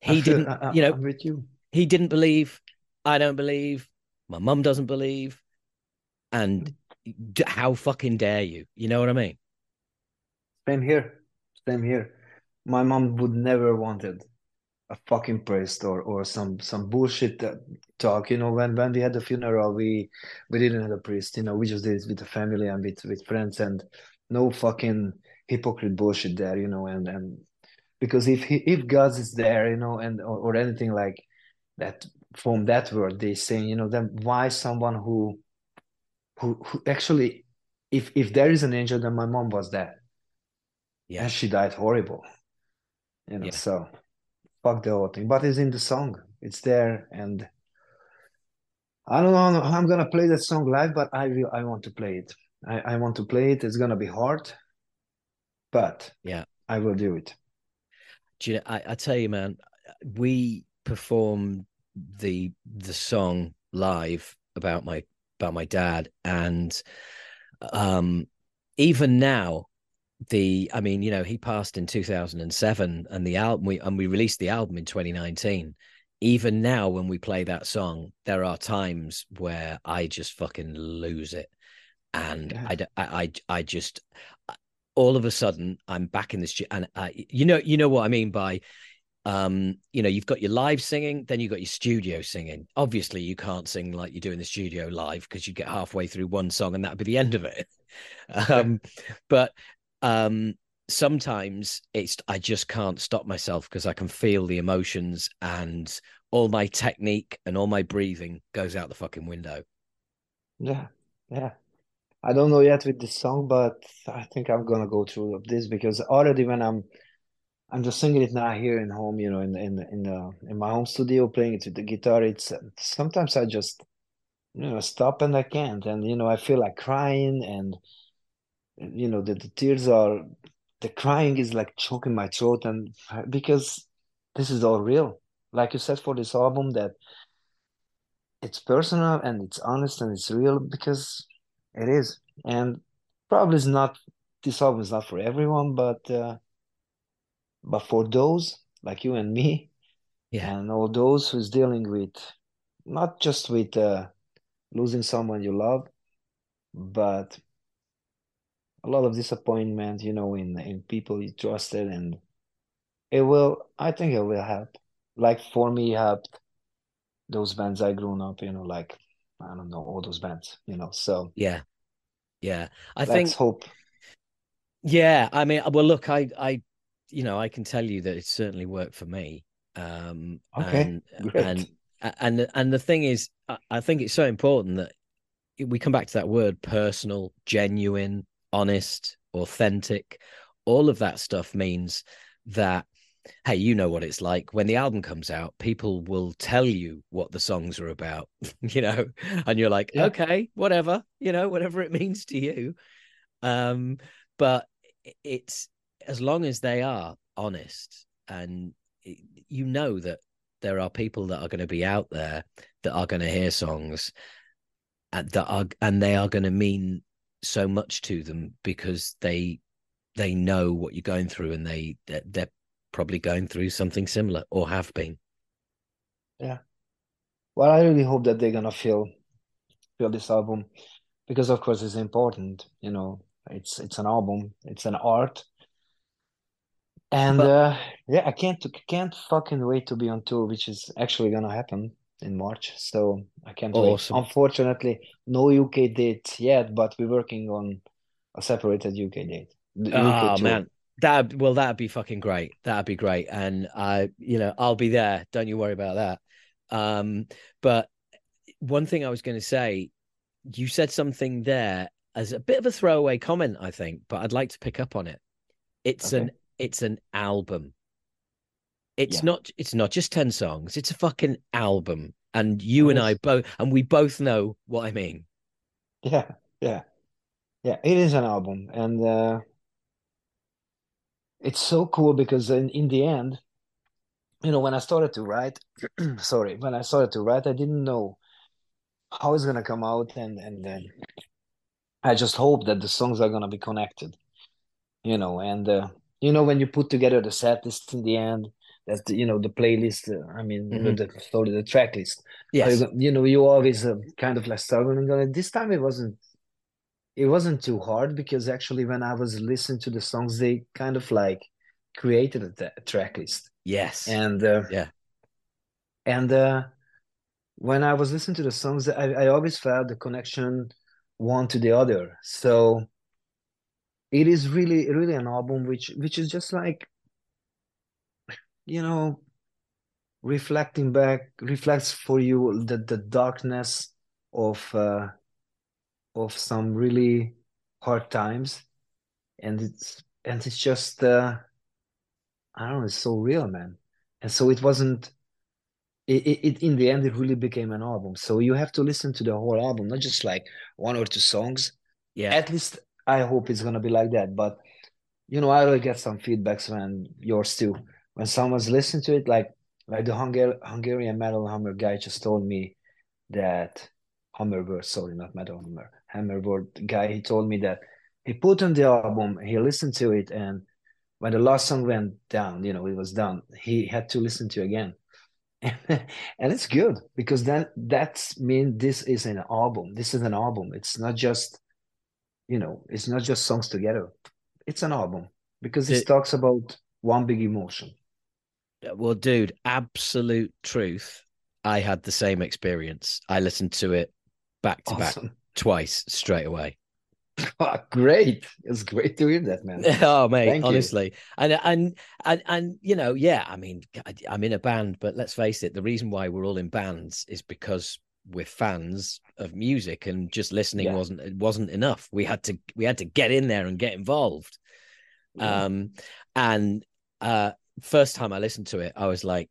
He (laughs) I didn't, I, you know, with you. He didn't believe. I don't believe. My mum doesn't believe. And how fucking dare you? You know what I mean? Same here. Same here. My mom would never wanted a fucking priest or or some some bullshit uh, talk. You know, when when we had the funeral, we we didn't have a priest. You know, we just did it with the family and with with friends, and no fucking hypocrite bullshit there, you know, and and because if he, if God is there, you know, and or, or anything like that from that word they saying, you know, then why someone who who who actually if if there is an angel, then my mom was there. Yeah. And she died horrible. You know, yeah. so fuck the whole thing. But it's in the song. It's there and I don't know I'm gonna play that song live, but I will I want to play it. I, I want to play it. It's gonna be hard but yeah, I will do it. Do you know, I, I tell you, man, we performed the the song live about my about my dad, and um, even now, the I mean, you know, he passed in two thousand and seven, and the album we and we released the album in twenty nineteen. Even now, when we play that song, there are times where I just fucking lose it and yeah. I, I, I just all of a sudden I'm back in this and uh, you know you know what I mean by um you know you've got your live singing then you've got your studio singing. Obviously you can't sing like you do in the studio live because you get halfway through one song and that'd be the end of it. (laughs) Um but um sometimes it's I just can't stop myself because I can feel the emotions and all my technique and all my breathing goes out the fucking window. Yeah. Yeah I don't know yet with the song, but I think I'm gonna go through this because already when I'm I'm just singing it now here in home, you know, in in in the in my home studio, playing it with the guitar. It's sometimes I just you know stop and I can't, and you know I feel like crying, and you know the, the tears are the crying is like choking my throat, and because this is all real, like you said for this album that it's personal and it's honest and it's real because it is, and probably is not this album is not for everyone, but uh, but for those like you and me, Yeah. and all those who's dealing with not just with uh, losing someone you love, but a lot of disappointment, you know, in in people you trusted, and it will. I think it will help. Like for me, helped those bands I grew up, you know, like I don't know all those bands, you know. So Yeah. Yeah. I let's think hope. yeah, I mean well look, I I you know, I can tell you that it certainly worked for me. Um Okay, and great. and and and the thing is I, I think it's so important that we come back to that word personal, genuine, honest, authentic. All of that stuff means that hey, you know what it's like when the album comes out, people will tell you what the songs are about, (laughs) you know, and you're like, Yeah. okay, whatever, you know, whatever it means to you. Um, but it's as long as they are honest and you know that there are people that are going to be out there that are going to hear songs and that are and they are going to mean so much to them because they they know what you're going through and they they're, they're probably going through something similar or have been Yeah. Well, I really hope that they're gonna feel feel this album because of course it's important, you know. It's it's an album, it's an art. And But- uh yeah, I can't can't fucking wait to be on tour, which is actually gonna happen in March. So I can't Awesome. wait. Unfortunately, no UK date yet, but we're working on a separated UK date. The oh man that well that'd be fucking great. That'd be great. And i you know i'll be there. Don't you worry about that. Um but one thing i was going to say you said something there as a bit of a throwaway comment i think but i'd like to pick up on it. It's Okay. an it's an album. It's Yeah. not it's not just 10 songs. It's a fucking album. And you It and i both and we both know what i mean. Yeah, yeah, yeah. It is an album, and uh, it's so cool because in in the end, you know, when I started to write, (clears throat) sorry, when I started to write, I didn't know how it's gonna come out, and and then I just hope that the songs are gonna be connected, you know, and uh, you know, when you put together the set list in the end, that's the, you know the playlist. Uh, I mean, Mhm. the, sorry, the track list. You yes you know, you always uh, kind of like struggling on it. This time it wasn't. It wasn't too hard because actually, when I was listening to the songs, they kind of like created a, track list, yes and uh, Yeah. and uh, when I was listening to the songs, I, I always felt the connection one to the other. So it is really, really an album which which is just like, you know, reflecting back, reflects for you the the darkness of uh, of some really hard times, and it's and it's just uh, I don't know, it's so real, man. And so it wasn't. It, it, it in the end it really became an album. So you have to listen to the whole album, not just like one or two songs. yeah At least I hope it's gonna be like that. But you know, I will get some feedbacks when yours too. When someone's listening to it, like like the Hungar Hungarian Metal Hammer guy just told me that HammerWorld, sorry, not Metal Hammer, HammerWorld guy, he told me that he put on the album, he listened to it, and when the last song went down, you know, it was done, he had to listen to it again. (laughs) and it's good because then that's mean this is an album. This is an album. It's not just, you know, it's not just songs together. It's an album because it The- talks about one big emotion. Well, dude, absolute truth. I had the same experience. I listened to it back to back Awesome. Twice straight away. (laughs) great. It's great to hear that, man. (laughs) oh, mate, Thank you. honestly, and and and and you know, yeah. I mean, I'm in a band, but let's face it, the reason why we're all in bands is because we're fans of music, and just listening Yeah. wasn't it wasn't enough. We had to we had to get in there and get involved. Yeah. Um, and uh, first time I listened to it, I was like,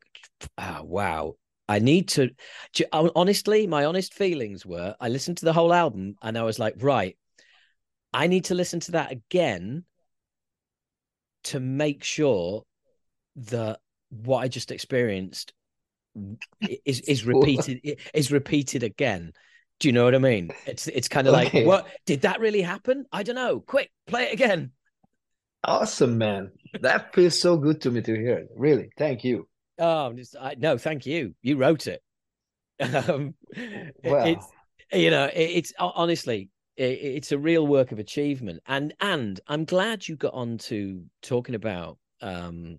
oh, wow. I need to. Honestly, my honest feelings were I listened to the whole album and I was like, right, I need to listen to that again to make sure that what I just experienced is (laughs) is repeated is repeated again. Do you know what I mean? It's it's kind of Okay. like, what did that really happen? I don't know. Quick, play it again. Awesome, man. That feels so good to me to hear. Really, thank you. Oh, just, I, no, thank you. You wrote it. (laughs) Um, well, it's you know, it, it's honestly, it, it's a real work of achievement, and and I'm glad you got on to talking about um,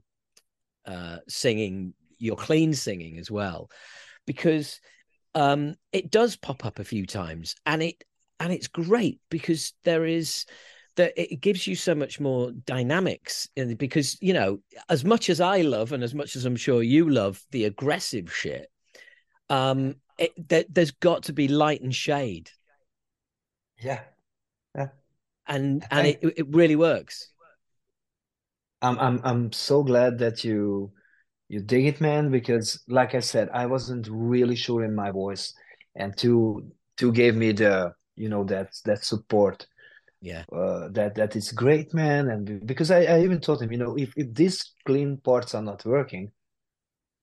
uh, singing your clean singing as well, because um, it does pop up a few times, and it and it's great because there is that it gives you so much more dynamics in, because you know as much as i love and as much as i'm sure you love the aggressive shit um it, there, has got to be light and shade. Yeah. Yeah. And and it, it really works. I'm i'm i'm so glad that you you dig it man because like i said i wasn't really sure in my voice and Tue Tue gave me the you know that that support yeah. Uh, that that is great man. And because I, I even told him you know if, if these clean parts are not working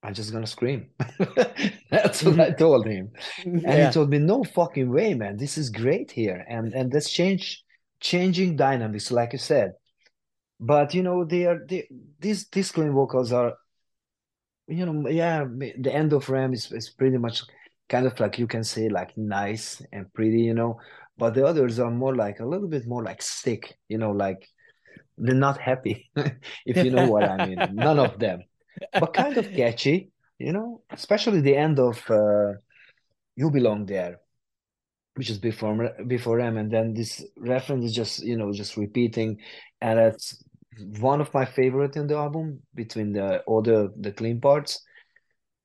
i'm just gonna scream. (laughs) That's what i (laughs) told him. And yeah. he told me no fucking way man. This is great here. And and that's change changing dynamics like you said. But you know they are they, these these clean vocals are you know yeah the end of ram is, is pretty much kind of like you can say like nice and pretty you know but the others are more like a little bit more like sick you know like they're not happy (laughs) if you know what i mean. None of them. But kind of catchy you know especially the end of uh, you belong there which is before before them and then this reference is just you know just repeating and it's one of my favorite in the album between the all the the clean parts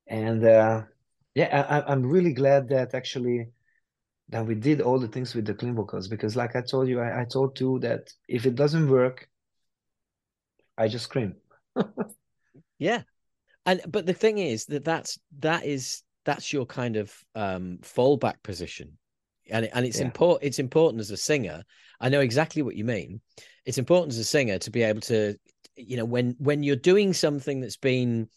and uh yeah I, i'm really glad that actually that we did all the things with the clean vocals because like i told you i, I told you that if it doesn't work i just scream. (laughs) Yeah. And but the thing is that that's that is that's your kind of um fallback position. And and it's yeah. important it's important as a singer. I know exactly what you mean. It's important as a singer to be able to you know when when you're doing something that's been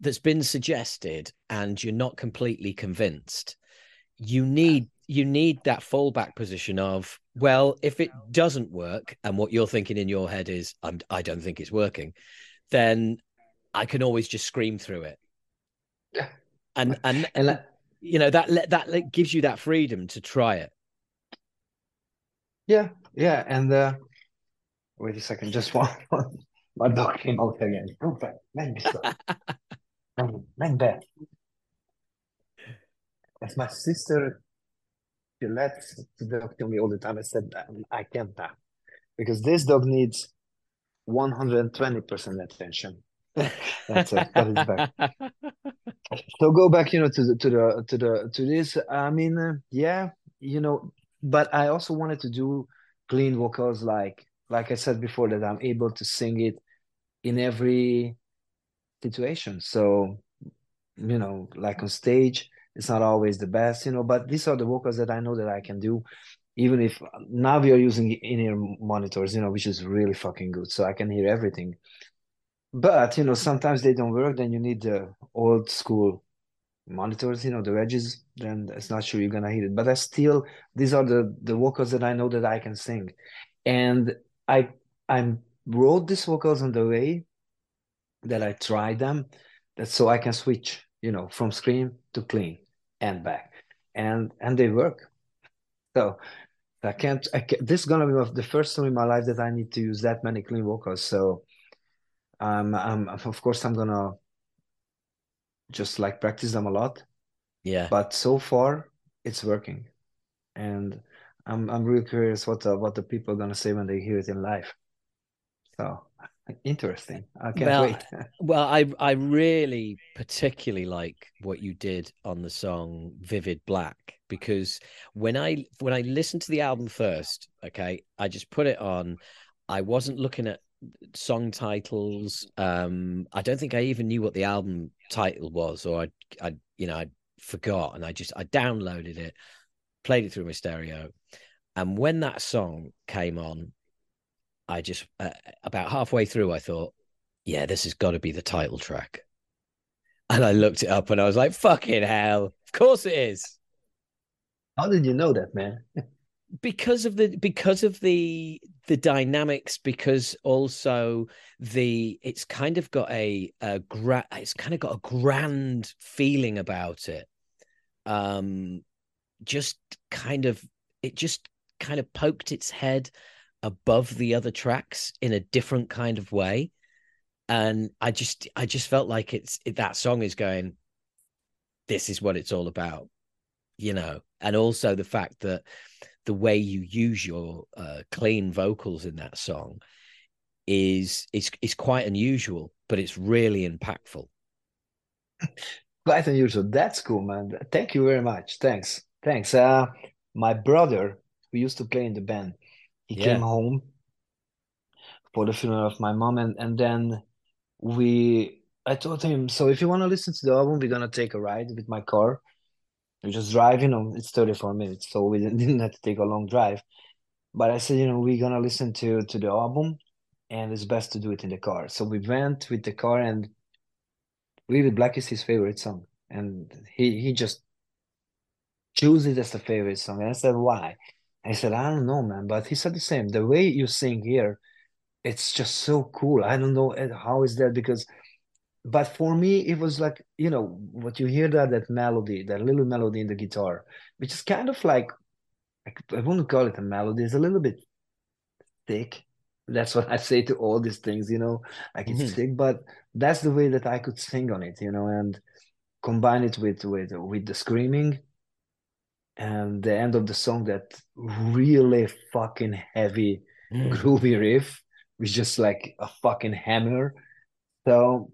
that's been suggested and you're not completely convinced you need you need that fallback position of well if it doesn't work and what you're thinking in your head is I'm, i don't think it's working then i can always just scream through it. Yeah. And and you know that that gives you that freedom to try it. Yeah. Yeah. And uh wait a second. Just (laughs) one my dog came out again (laughs) man bad as my sister she lets the dog to me all the time. I said, I can't now because this dog needs 120% attention. (laughs) That's it. That is back. so go back, you know, to the to the to the to this. I mean, uh, yeah, you know, but I also wanted to do clean vocals, like like I said before, that I'm able to sing it in every situation. So, you know, like on stage, it's not always the best, you know, but these are the vocals that I know that I can do. Even if now we are using in-ear monitors, you know, which is really fucking good. So I can hear everything. But, you know, sometimes they don't work. Then you need the old school monitors, you know, the wedges. Then it's not sure you're going to hear it. But I still, these are the, the vocals that I know that I can sing. And I, I wrote these vocals on the way that I try them. That so I can switch, you know, from scream to clean and back, and and they work. So I can't. I can't this is gonna be the first time in my life that I need to use that many clean vocals. So um, I'm of course I'm gonna just like practice them a lot. Yeah. But so far it's working, and I'm I'm really curious what the, what the people are gonna say when they hear it in live. So Interesting. I can't well, wait. (laughs) well, I I really particularly like what you did on the song "Vivid Black" because when I when I listened to the album first, okay, I just put it on. I wasn't looking at song titles. Um, I don't think I even knew what the album title was, or I I you know I forgot, and I just I downloaded it, played it through my stereo, and when that song came on, I just uh, about halfway through, I thought, yeah, this has got to be the title track. And I looked it up and I was like, fucking hell. Of course it is. How did you know that, man? because of the because of the the dynamics because also the it's kind of got a, a gra- it's kind of got a grand feeling about it um just kind of it just kind of poked its head above the other tracks in a different kind of way. And i just i just felt like it's that song is going this is what it's all about you know? And also the fact that the way you use your uh, clean vocals in that song is is is quite unusual but it's really impactful. Quite unusual. That's cool man. Thank you very much. Thanks. Thanks. Uh my brother who used to play in the band he yeah. came home for the funeral of my mom and and then we I told him, so if you want to listen to the album, we're gonna take a ride with my car. We just drive, you know, it's 34 minutes, so we (laughs) didn't have to take a long drive. But I said, you know, we're gonna listen to to the album, and it's best to do it in the car. So we went with the car, and really, Black is his favorite song, and he he just chose it as the favorite song. And I said, why? I said, I don't know, man. But he said the same. The way you sing here, it's just so cool. I don't know eh, how is that because but for me it was like you know what you hear that that melody that little melody in the guitar which is kind of like i wouldn't call it a melody it's a little bit thick that's what i say to all these things you know like it's mm-hmm. thick but that's the way that i could sing on it you know and combine it with with with the screaming and the end of the song that really fucking heavy mm. groovy riff was just like a fucking hammer so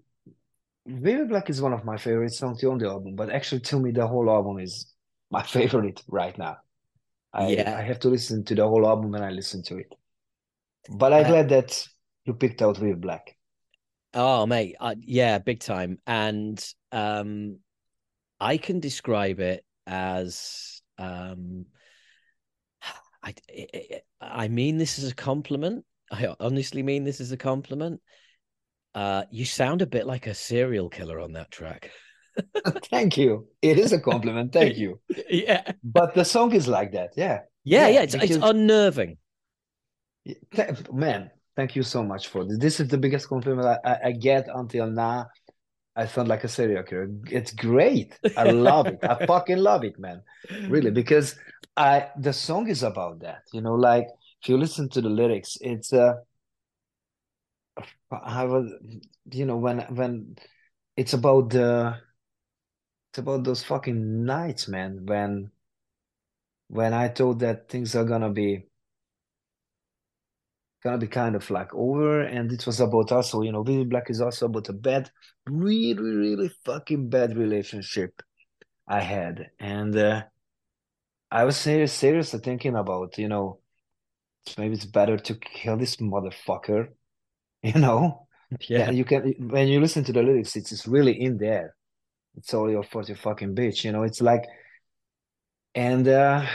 Vivid Black is one of my favorite songs on the album, but actually, to me, the whole album is my (laughs) favorite right now. I, yeah. I have to listen to the whole album when I listen to it. But I'm uh, glad that you picked out Vivid Black. Oh, mate, uh, yeah, big time. And um, I can describe it as um, I, I mean this is a compliment. I honestly mean this is a compliment. Uh, you sound a bit like a serial killer on that track. (laughs) Thank you. It is a compliment. Thank you. (laughs) yeah. But the song is like that. Yeah. Yeah. Yeah. yeah it's, because... it's unnerving. Man, thank you so much for this. This is the biggest compliment I, I get until now. I sound like a serial killer. It's great. I love it. I (laughs) fucking love it, man. Really, because I the song is about that. You know, like if you listen to the lyrics, it's uh I was, you know, when when it's about the it's about those fucking nights, man. When when I thought that things are gonna be gonna be kind of like over, and it was about also, you know, Vivid Black is also about a bad, really, really fucking bad relationship I had, and uh, I was serious, seriously thinking about, you know, maybe it's better to kill this motherfucker (laughs) you know? (laughs) Yeah and you can when you listen to the lyrics it's, it's really in there. It's all your for your fucking bitch you know? It's like and uh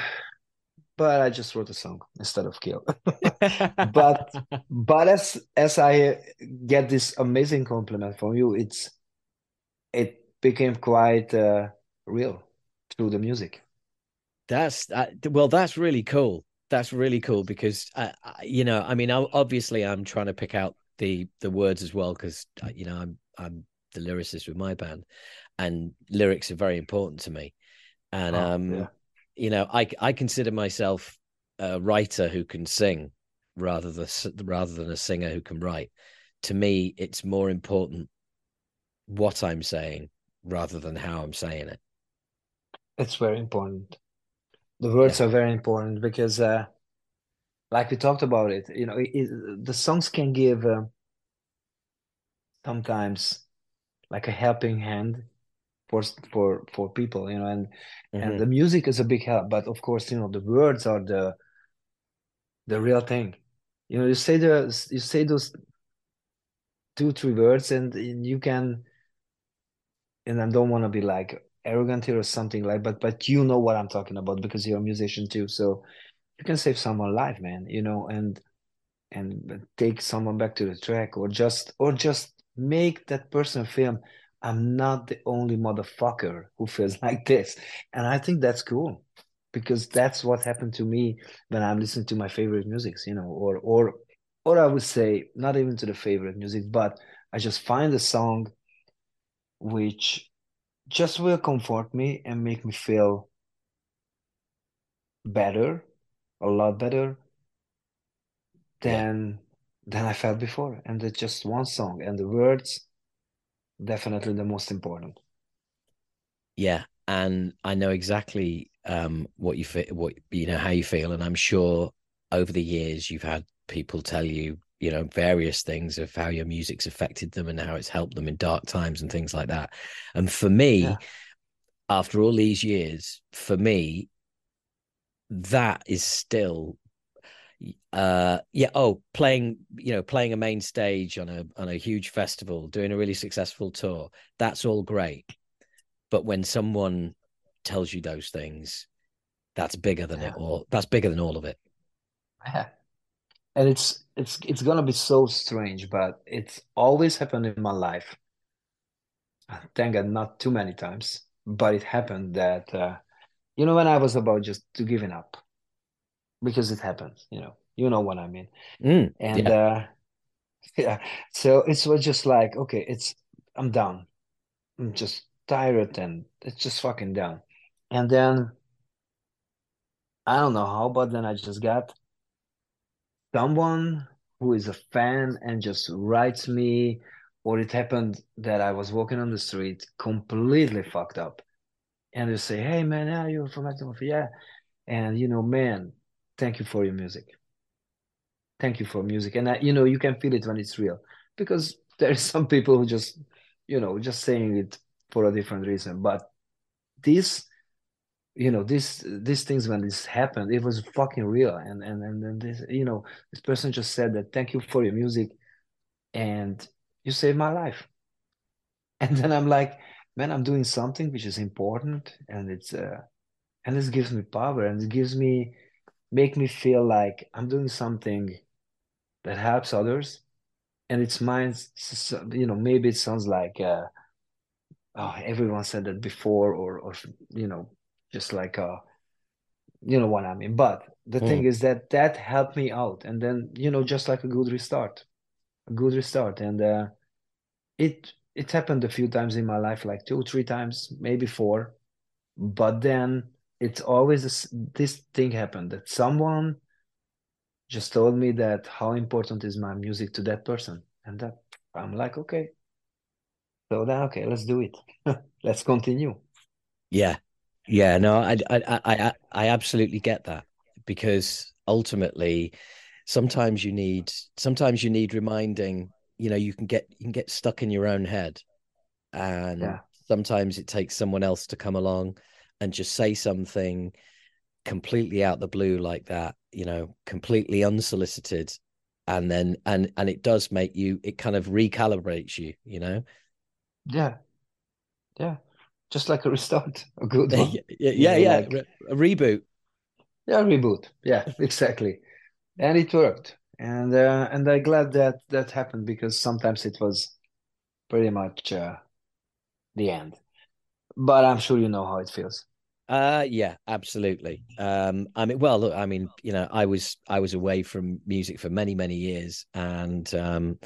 but i just wrote a song instead of kill (laughs) (laughs) but but as as i get this amazing compliment from you it's it became quite uh real through the music that's uh, well that's really cool that's really cool because uh, you know i mean obviously i'm trying to pick out the the words as well because uh, you know I'm I'm the lyricist with my band, and lyrics are very important to me. And oh, um, yeah. You know, I I consider myself a writer who can sing rather than rather than a singer who can write. To me, it's more important what I'm saying rather than how I'm saying it. It's very important. The words yeah. are very important because uh, like we talked about it you know it, it, the songs can give uh, sometimes like a helping hand for for for people you know and mm-hmm. and the music is a big help but of course you know the words are the the real thing you know you say the you say those two three words and, and you can and i don't want to be like arrogant here or something like but but you know what i'm talking about because you're a musician too so you can save someone life man you know and and take someone back to the track or just or just make that person feel i'm not the only motherfucker who feels (laughs) like this and i think that's cool because that's what happened to me when I'm listening to my favorite musics, you know, or or or I would say not even to the favorite music, but I just find a song which just will comfort me and make me feel better, a lot better than yeah. than I felt before. And it's just one song, and the words definitely the most important. Yeah, and I know exactly um, what you feel, what you know how you feel, and I'm sure over the years you've had people tell you you know various things of how your music's affected them and how it's helped them in dark times and things like that and for me yeah. after all these years for me that is still uh yeah oh playing you know playing a main stage on a on a huge festival doing a really successful tour that's all great. But when someone tells you those things that's bigger than yeah. it all that's bigger than all of it. Yeah. And it's it's it's gonna be so strange but it's always happened in my life. Thank god not too many times but it happened that uh, you know when i was about just to giving up because it happens you know you know what i mean. Mm, and yeah. uh (laughs) yeah so it was just like okay it's i'm done i'm just tired and it's just fucking done and then i don't know how but then i just got someone who is a fan and just writes me, or it happened that I was walking on the street completely fucked up, and they say, "Hey man, yeah, you're from Active yeah," and you know, man, thank you for your music. Thank you for music, and I, you know, you can feel it when it's real. Because (laughs) there's some people who just, you know, just saying it for a different reason, but this you know this these things when this happened it was fucking real. And and and then this you know this person just said that thank you for your music and you saved my life. (laughs) And then i'm like man i'm doing something which is important and it's uh and this gives me power and it gives me make me feel like i'm doing something that helps others and it's mine you know maybe it sounds like uh oh everyone said that before or or you know just like uh you know what I mean. But the mm. thing is that that helped me out, and then you know, just like a good restart, a good restart, and uh, it it happened a few times in my life, like two, three times, maybe four. But then it's always this, this thing happened that someone just told me that how important is my music to that person, and that I'm like, okay. So then, okay, let's do it. (laughs) let's continue. Yeah, yeah, no, I, I, I, I absolutely get that because ultimately, sometimes you need, sometimes you need reminding. You know, you can get, you can get stuck in your own head, and yeah. sometimes it takes someone else to come along and just say something completely out the blue like that. You know, completely unsolicited, and then and and it does make you. It kind of recalibrates you. You know. Yeah. Yeah just like a restart, a good (laughs) one. yeah, yeah, yeah. Like, a reboot. Yeah, reboot. Yeah, (laughs) exactly. and it worked, and uh, and I'm glad that that happened because sometimes it was pretty much uh, the end. But I'm sure you know how it feels. Uh yeah, absolutely. Um I mean well look, I mean, you know, I was I was away from music for many, many years and um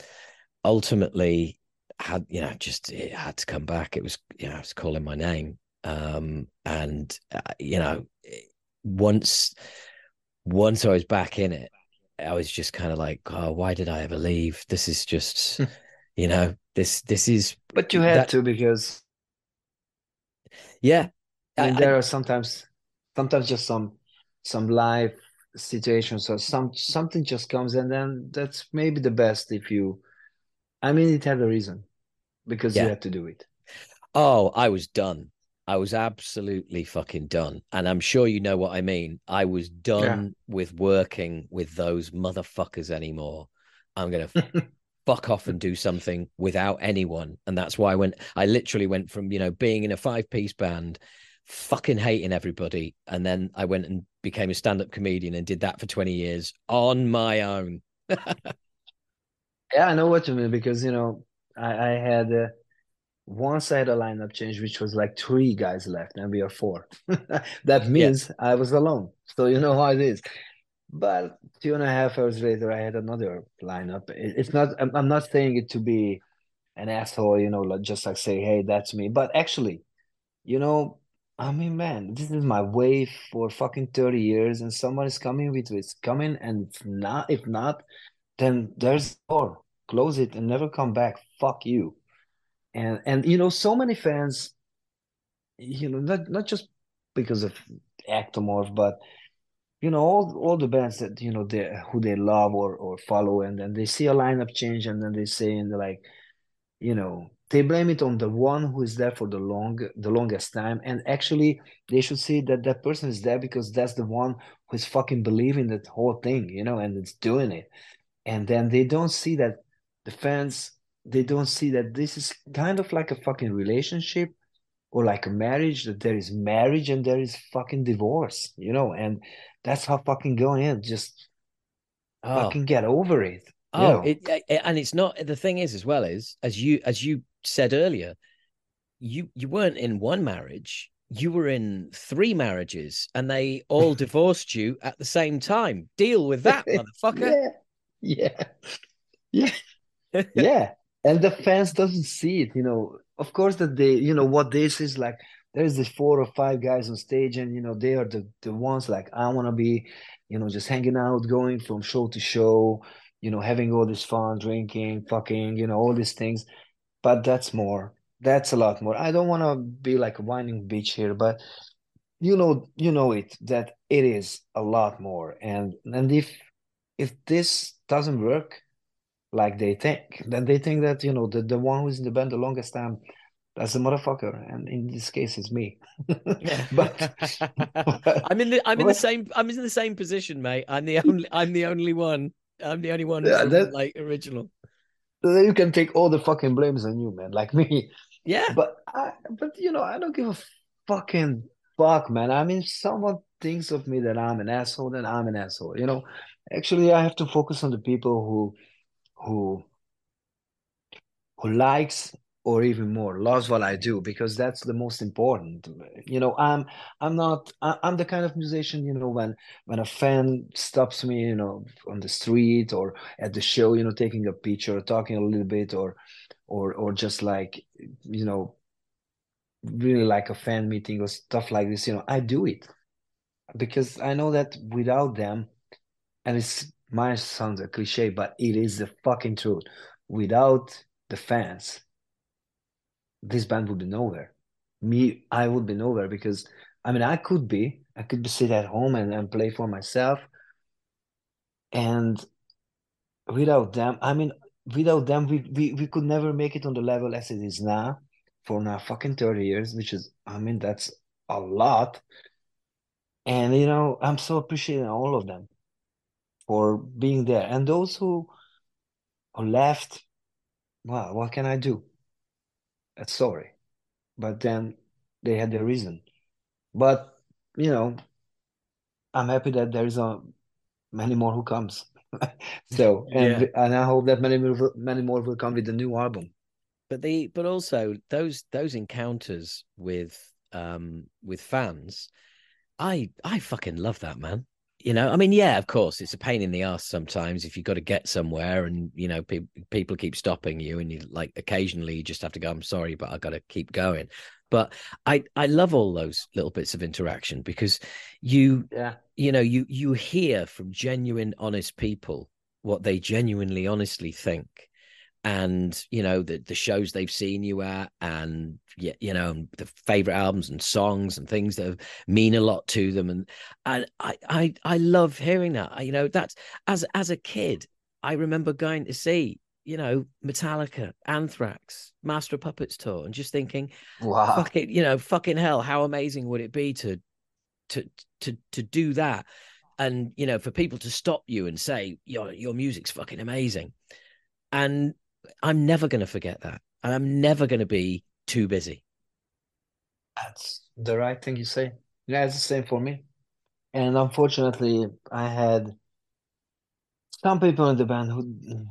ultimately had you know just it had to come back. It was you know I was calling my name, um, and uh, you know once once I was back in it, I was just kind of like, oh, why did I ever leave? This is just (laughs) you know this this is. But you had that... to because yeah, I, there I... are sometimes sometimes just some some life situations or some something just comes and then that's maybe the best if you I mean, it had a reason because yeah. you had to do it. Oh, I was done. I was absolutely fucking done. And I'm sure you know what I mean. I was done yeah. with working with those motherfuckers anymore. I'm going (laughs) to fuck off and do something without anyone. And that's why I went, I literally went from, you know, being in a five piece band, fucking hating everybody. And then I went and became a stand up comedian and did that for 20 years on my own. (laughs) yeah, I know what you mean because, you know, I, I had uh, once I had a lineup change, which was like three guys left, and we are four. (laughs) that means yeah. I was alone. So you know how it is. But two and a half hours later, I had another lineup. It's not. I'm not saying it to be an asshole, you know, like just like say, "Hey, that's me." But actually, you know, I mean, man, this is my way for fucking thirty years, and someone is coming with it's coming, and not, if not, then there's door. Close it and never come back. Fuck you and and you know so many fans you know not not just because of Ektomorf but you know all all the bands that you know they who they love or or follow and then they see a lineup change and then they say and like you know they blame it on the one who is there for the long the longest time. And actually they should see that that person is there because that's the one who's fucking believing that whole thing you know and it's doing it. And then they don't see that the fans they don't see that this is kind of like a fucking relationship or like a marriage that there is marriage and there is fucking divorce you know. And that's how fucking going in just oh. fucking get over it oh it, it, and it's not the thing is as well is as you as you said earlier you you weren't in one marriage you were in three marriages and they all (laughs) divorced you at the same time. Deal with that (laughs) motherfucker. Yeah yeah yeah yeah. (laughs) And the fans doesn't see it you know. Of course that they you know what this is like there's this four or five guys on stage and you know they are the, the ones like i want to be you know just hanging out going from show to show you know having all this fun drinking fucking you know all these things but that's more that's a lot more i don't want to be like a whining bitch here but you know you know it that it is a lot more and and if if this doesn't work like they think. Then they think that you know the the one who's in the band the longest time that's a motherfucker, and in this case, it's me. (laughs) but, (laughs) I'm in the I'm in the same I'm in the same position, mate. I'm the only I'm the only one. I'm the only one yeah, that, like original. You can take all the fucking blames on you, man, like me. Yeah. But I, but you know, I don't give a fucking fuck, man. I mean, someone thinks of me that I'm an asshole, then I'm an asshole. You know, actually, I have to focus on the people who who who likes or even more loves what I do because that's the most important. You know, I'm I'm not I'm the kind of musician. You know, when when a fan stops me, you know, on the street or at the show, you know, taking a picture, or talking a little bit, or or or just like you know, really like a fan meeting or stuff like this. You know, I do it because I know that without them, and it's might sound a cliche, but it is the fucking truth. Without the fans, this band would be nowhere. Me, I would be nowhere because I mean I could be, I could be sit at home and, and play for myself. And without them, I mean, without them, we, we we could never make it on the level as it is now for now fucking 30 years, which is I mean, that's a lot. And you know, I'm so appreciating all of them for being there. And those who left, well, what can I do? That's sorry. But then they had their reason. But you know, I'm happy that there is a many more who comes. (laughs) so and yeah. and I hope that many more many more will come with the new album. But the but also those those encounters with um with fans, I I fucking love that man you know i mean yeah of course it's a pain in the ass sometimes if you've got to get somewhere and you know pe- people keep stopping you and you like occasionally you just have to go i'm sorry but i got to keep going. But i i love all those little bits of interaction because you yeah. you know you you hear from genuine honest people what they genuinely honestly think and you know the the shows they've seen you at and you know the favorite albums and songs and things that mean a lot to them. And and I I I love hearing that. You know that's as as a kid I remember going to see you know Metallica Anthrax Master of Puppets tour and just thinking wow. Fucking you know fucking hell how amazing would it be to to to to do that? And you know for people to stop you and say your your music's fucking amazing. And I'm never going to forget that. And I'm never going to be too busy. That's the right thing you say. Yeah, it's the same for me. And unfortunately, I had some people in the band who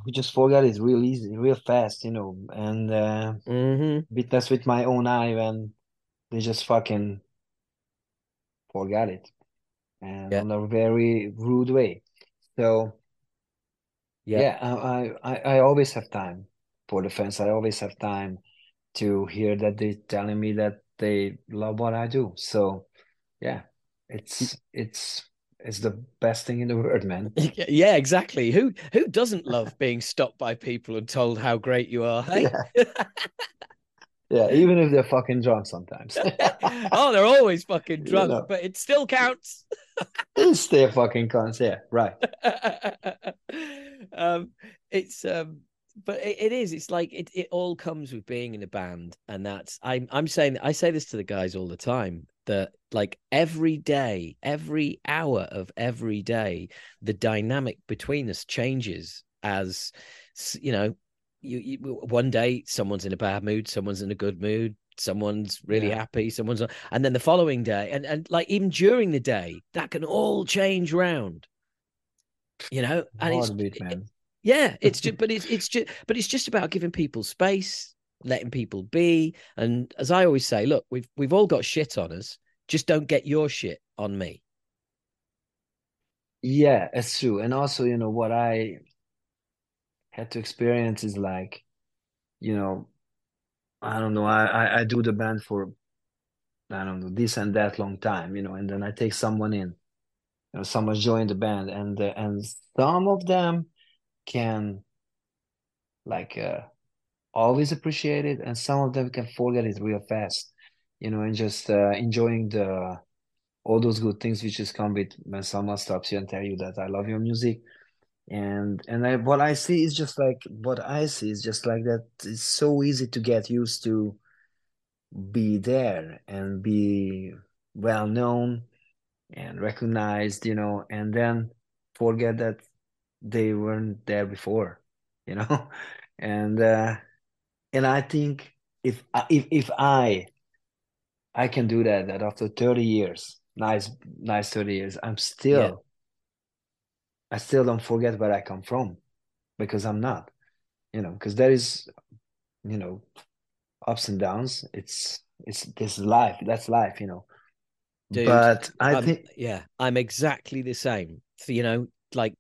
who just forget it real easy, real fast, you know, and uh, mm-hmm. witness with my own eye when they just fucking forget it, and Yeah. on a very rude way. So Yeah. yeah, I, I I always have time for the fans. I always have time to hear that they're telling me that they love what I do. So yeah, it's it's it's the best thing in the world, man. (laughs) Yeah, exactly. Who who doesn't love being stopped by people and told how great you are? Hey? Yeah, (laughs) even if they're fucking drunk sometimes. (laughs) (laughs) oh, they're always fucking You drunk, know. but it still counts. It's their fucking cons. Yeah, right. (laughs) um, it's um, but it, it is. It's like it. It all comes with being in a band, and that's I'm I'm saying I say this to the guys all the time that like every day, every hour of every day, the dynamic between us changes as you know. You, you one day someone's in a bad mood, someone's in a good mood, someone's really Yeah. happy, someone's not- and then the following day, and and like even during the day, that can all change round. You know, and it's Heartbeat, man. (laughs) yeah, it's just, but it's it's just, but it's just about giving people space, letting people be, and as I always say, look, we've we've all got shit on us. Just don't get your shit on me. Yeah, it's true. And also, you know, what I had to experience is like, you know, I don't know, I, I, I do the band for, I don't know, this and that long time, you know, and then I take someone in, you know, someone joined the band and uh, and some of them can like uh, always appreciate it and some of them can forget it real fast, you know, and just uh, enjoying the all those good things which just come with when someone stops you and tell you that I love your music. And and I, what I see is just like what I see is just like that it's so easy to get used to be there and be well known and recognized, you know, and then forget that they weren't there before, (laughs) you know. And uh and I think if if if I I can do that that after 30 years, nice nice 30 years, I'm still Yeah. I still don't forget where I come from because I'm not, you know, because there is, you know, ups and downs. It's it's this is life. That's life, you know. Dude, But I think yeah, I'm exactly the same. You know, like,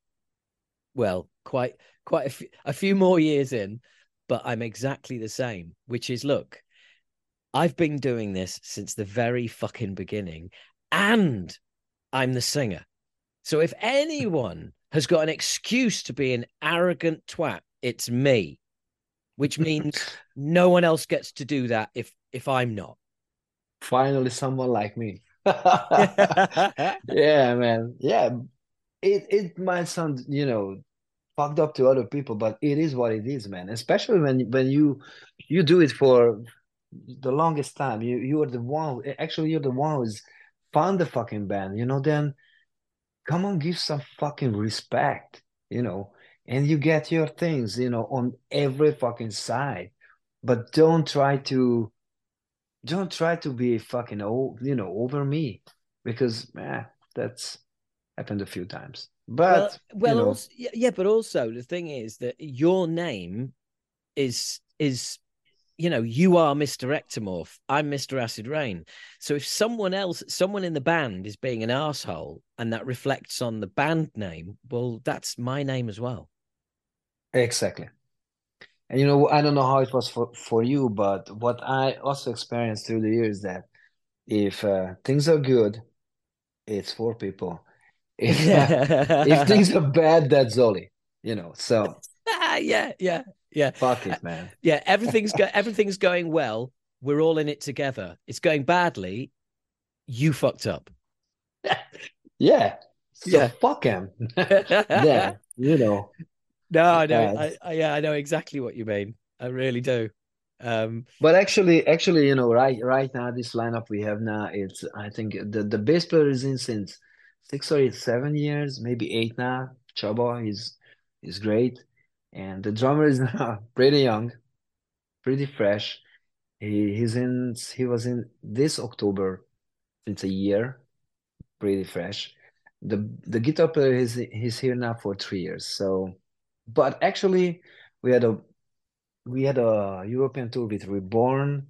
well, quite quite a few, a few more years in, but I'm exactly the same. Which is, look, I've been doing this since the very fucking beginning, and I'm the singer. So if anyone (laughs) has got an excuse to be an arrogant twat, it's me. Which (laughs) means no one else gets to do that if if I'm not. finally someone like me. (laughs) (laughs) Yeah, man. Yeah. It it might sound, you know, fucked up to other people, but it is what it is, man. Especially when when you you do it for the longest time. You you are the one actually you're the one who's found the fucking band, you know, then come on, give some fucking respect, you know, and you get your things, you know, on every fucking side. But don't try to don't try to be fucking old, you know, over me because eh, that's happened a few times. But well, you know, also, yeah, but also the thing is that your name is is you know you are Mr. Ektomorf, I'm Mr. Acid Rain. So if someone else, someone in the band is being an asshole, and that reflects on the band name, well, that's my name as well. exactly. And you know, I don't know how it was for for you, but what I also experienced through the years that if uh, things are good, it's for people. (laughs) If uh, if things are bad, that's Zoli, you know. So (laughs) yeah, yeah, yeah. fuck it, man. Yeah, everything's go- everything's going well. We're all in it together. It's going badly. You fucked up. (laughs) Yeah. So Yeah. fuck him. (laughs) Yeah, you know. No, I know. Yeah, I, I, yeah, I know exactly what you mean. I really do. Um, But actually, actually, you know, right right now, this lineup we have now, it's I think the the bass player is in since six or eight, seven years, maybe eight now. Chabo is is great, and the drummer is (laughs) pretty young, pretty fresh. He he's in he was in this October since a year, pretty fresh. the the guitar player is he's here now for three years. So, but actually, we had a we had a European tour with Reborn,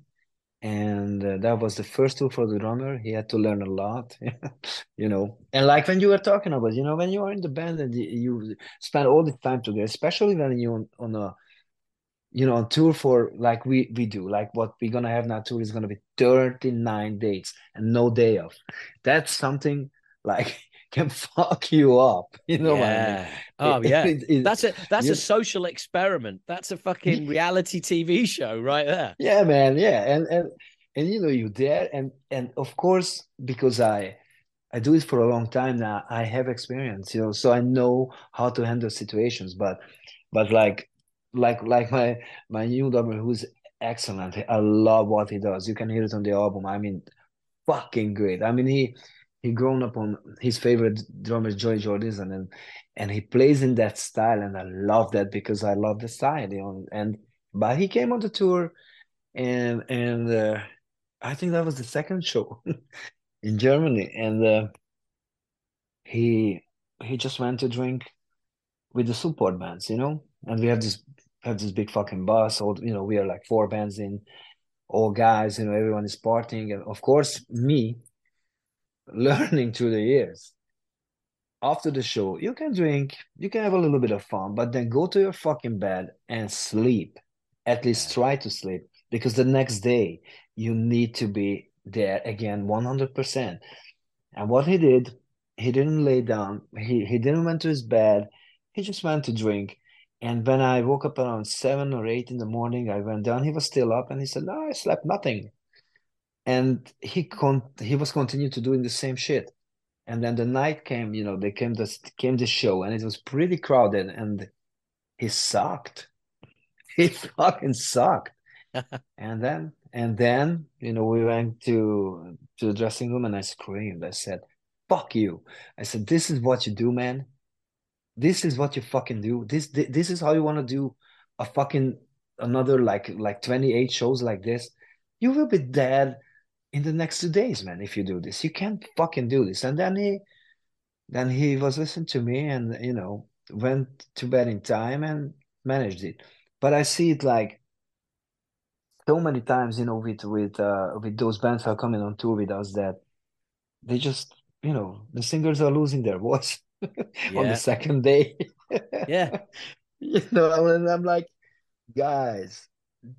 and uh, that was the first tour for the drummer. He had to learn a lot, (laughs) you know. And like when you were talking about, you know, when you are in the band and you spend all the time together, especially when you're on, on a you know, on tour for like we we do, like what we're gonna have now tour is gonna be 39 dates and no day off. That's something like (laughs) can (laughs) fuck you up. You know yeah. I mean? Oh yeah. It, (laughs) it, that's a that's a social experiment. That's a fucking reality TV show right there. Yeah, man. Yeah. And and and you know, you're there and and of course, because I I do it for a long time now, I have experience, you know, so I know how to handle situations. But but like like like my my new drummer who's excellent. I love what he does. You can hear it on the album. I mean, fucking great. I mean, he he grown up on his favorite drummer Joey Jordison and and he plays in that style and I love that because I love the style you know and but he came on the tour and and uh, I think that was the second show (laughs) in Germany and uh, he he just went to drink with the support bands you know and we have this have this big fucking bus all you know we are like four bands in all guys you know everyone is partying and of course me (laughs) learning through the years. After the show, you can drink, you can have a little bit of fun, but then go to your fucking bed and sleep. At least try to sleep because the next day you need to be there again 100%. And what he did, he didn't lay down, he, he didn't went to his bed, he just went to drink. And when I woke up around seven or eight in the morning, I went down. He was still up, and he said, "No, I slept nothing." And he con he was continuing to doing the same shit. And then the night came you know they came the came the show and it was pretty crowded and he sucked. (laughs) He fucking sucked. (laughs) And then and then you know we went to to the dressing room and i screamed. I said fuck you. I said this is what you do man. This is what you fucking do. This this is how you want to do a fucking another like like 28 shows like this. You will be dead in the next two days, man, if you do this. You can't fucking do this. And then he then he was listening to me and you know went to bed in time and managed it. But I see it like so many times, you know, with with uh with those bands who are coming on tour with us that they just, you know, the singers are losing their voice yeah. (laughs) on the second day. yeah. (laughs) You know, and I'm like, guys,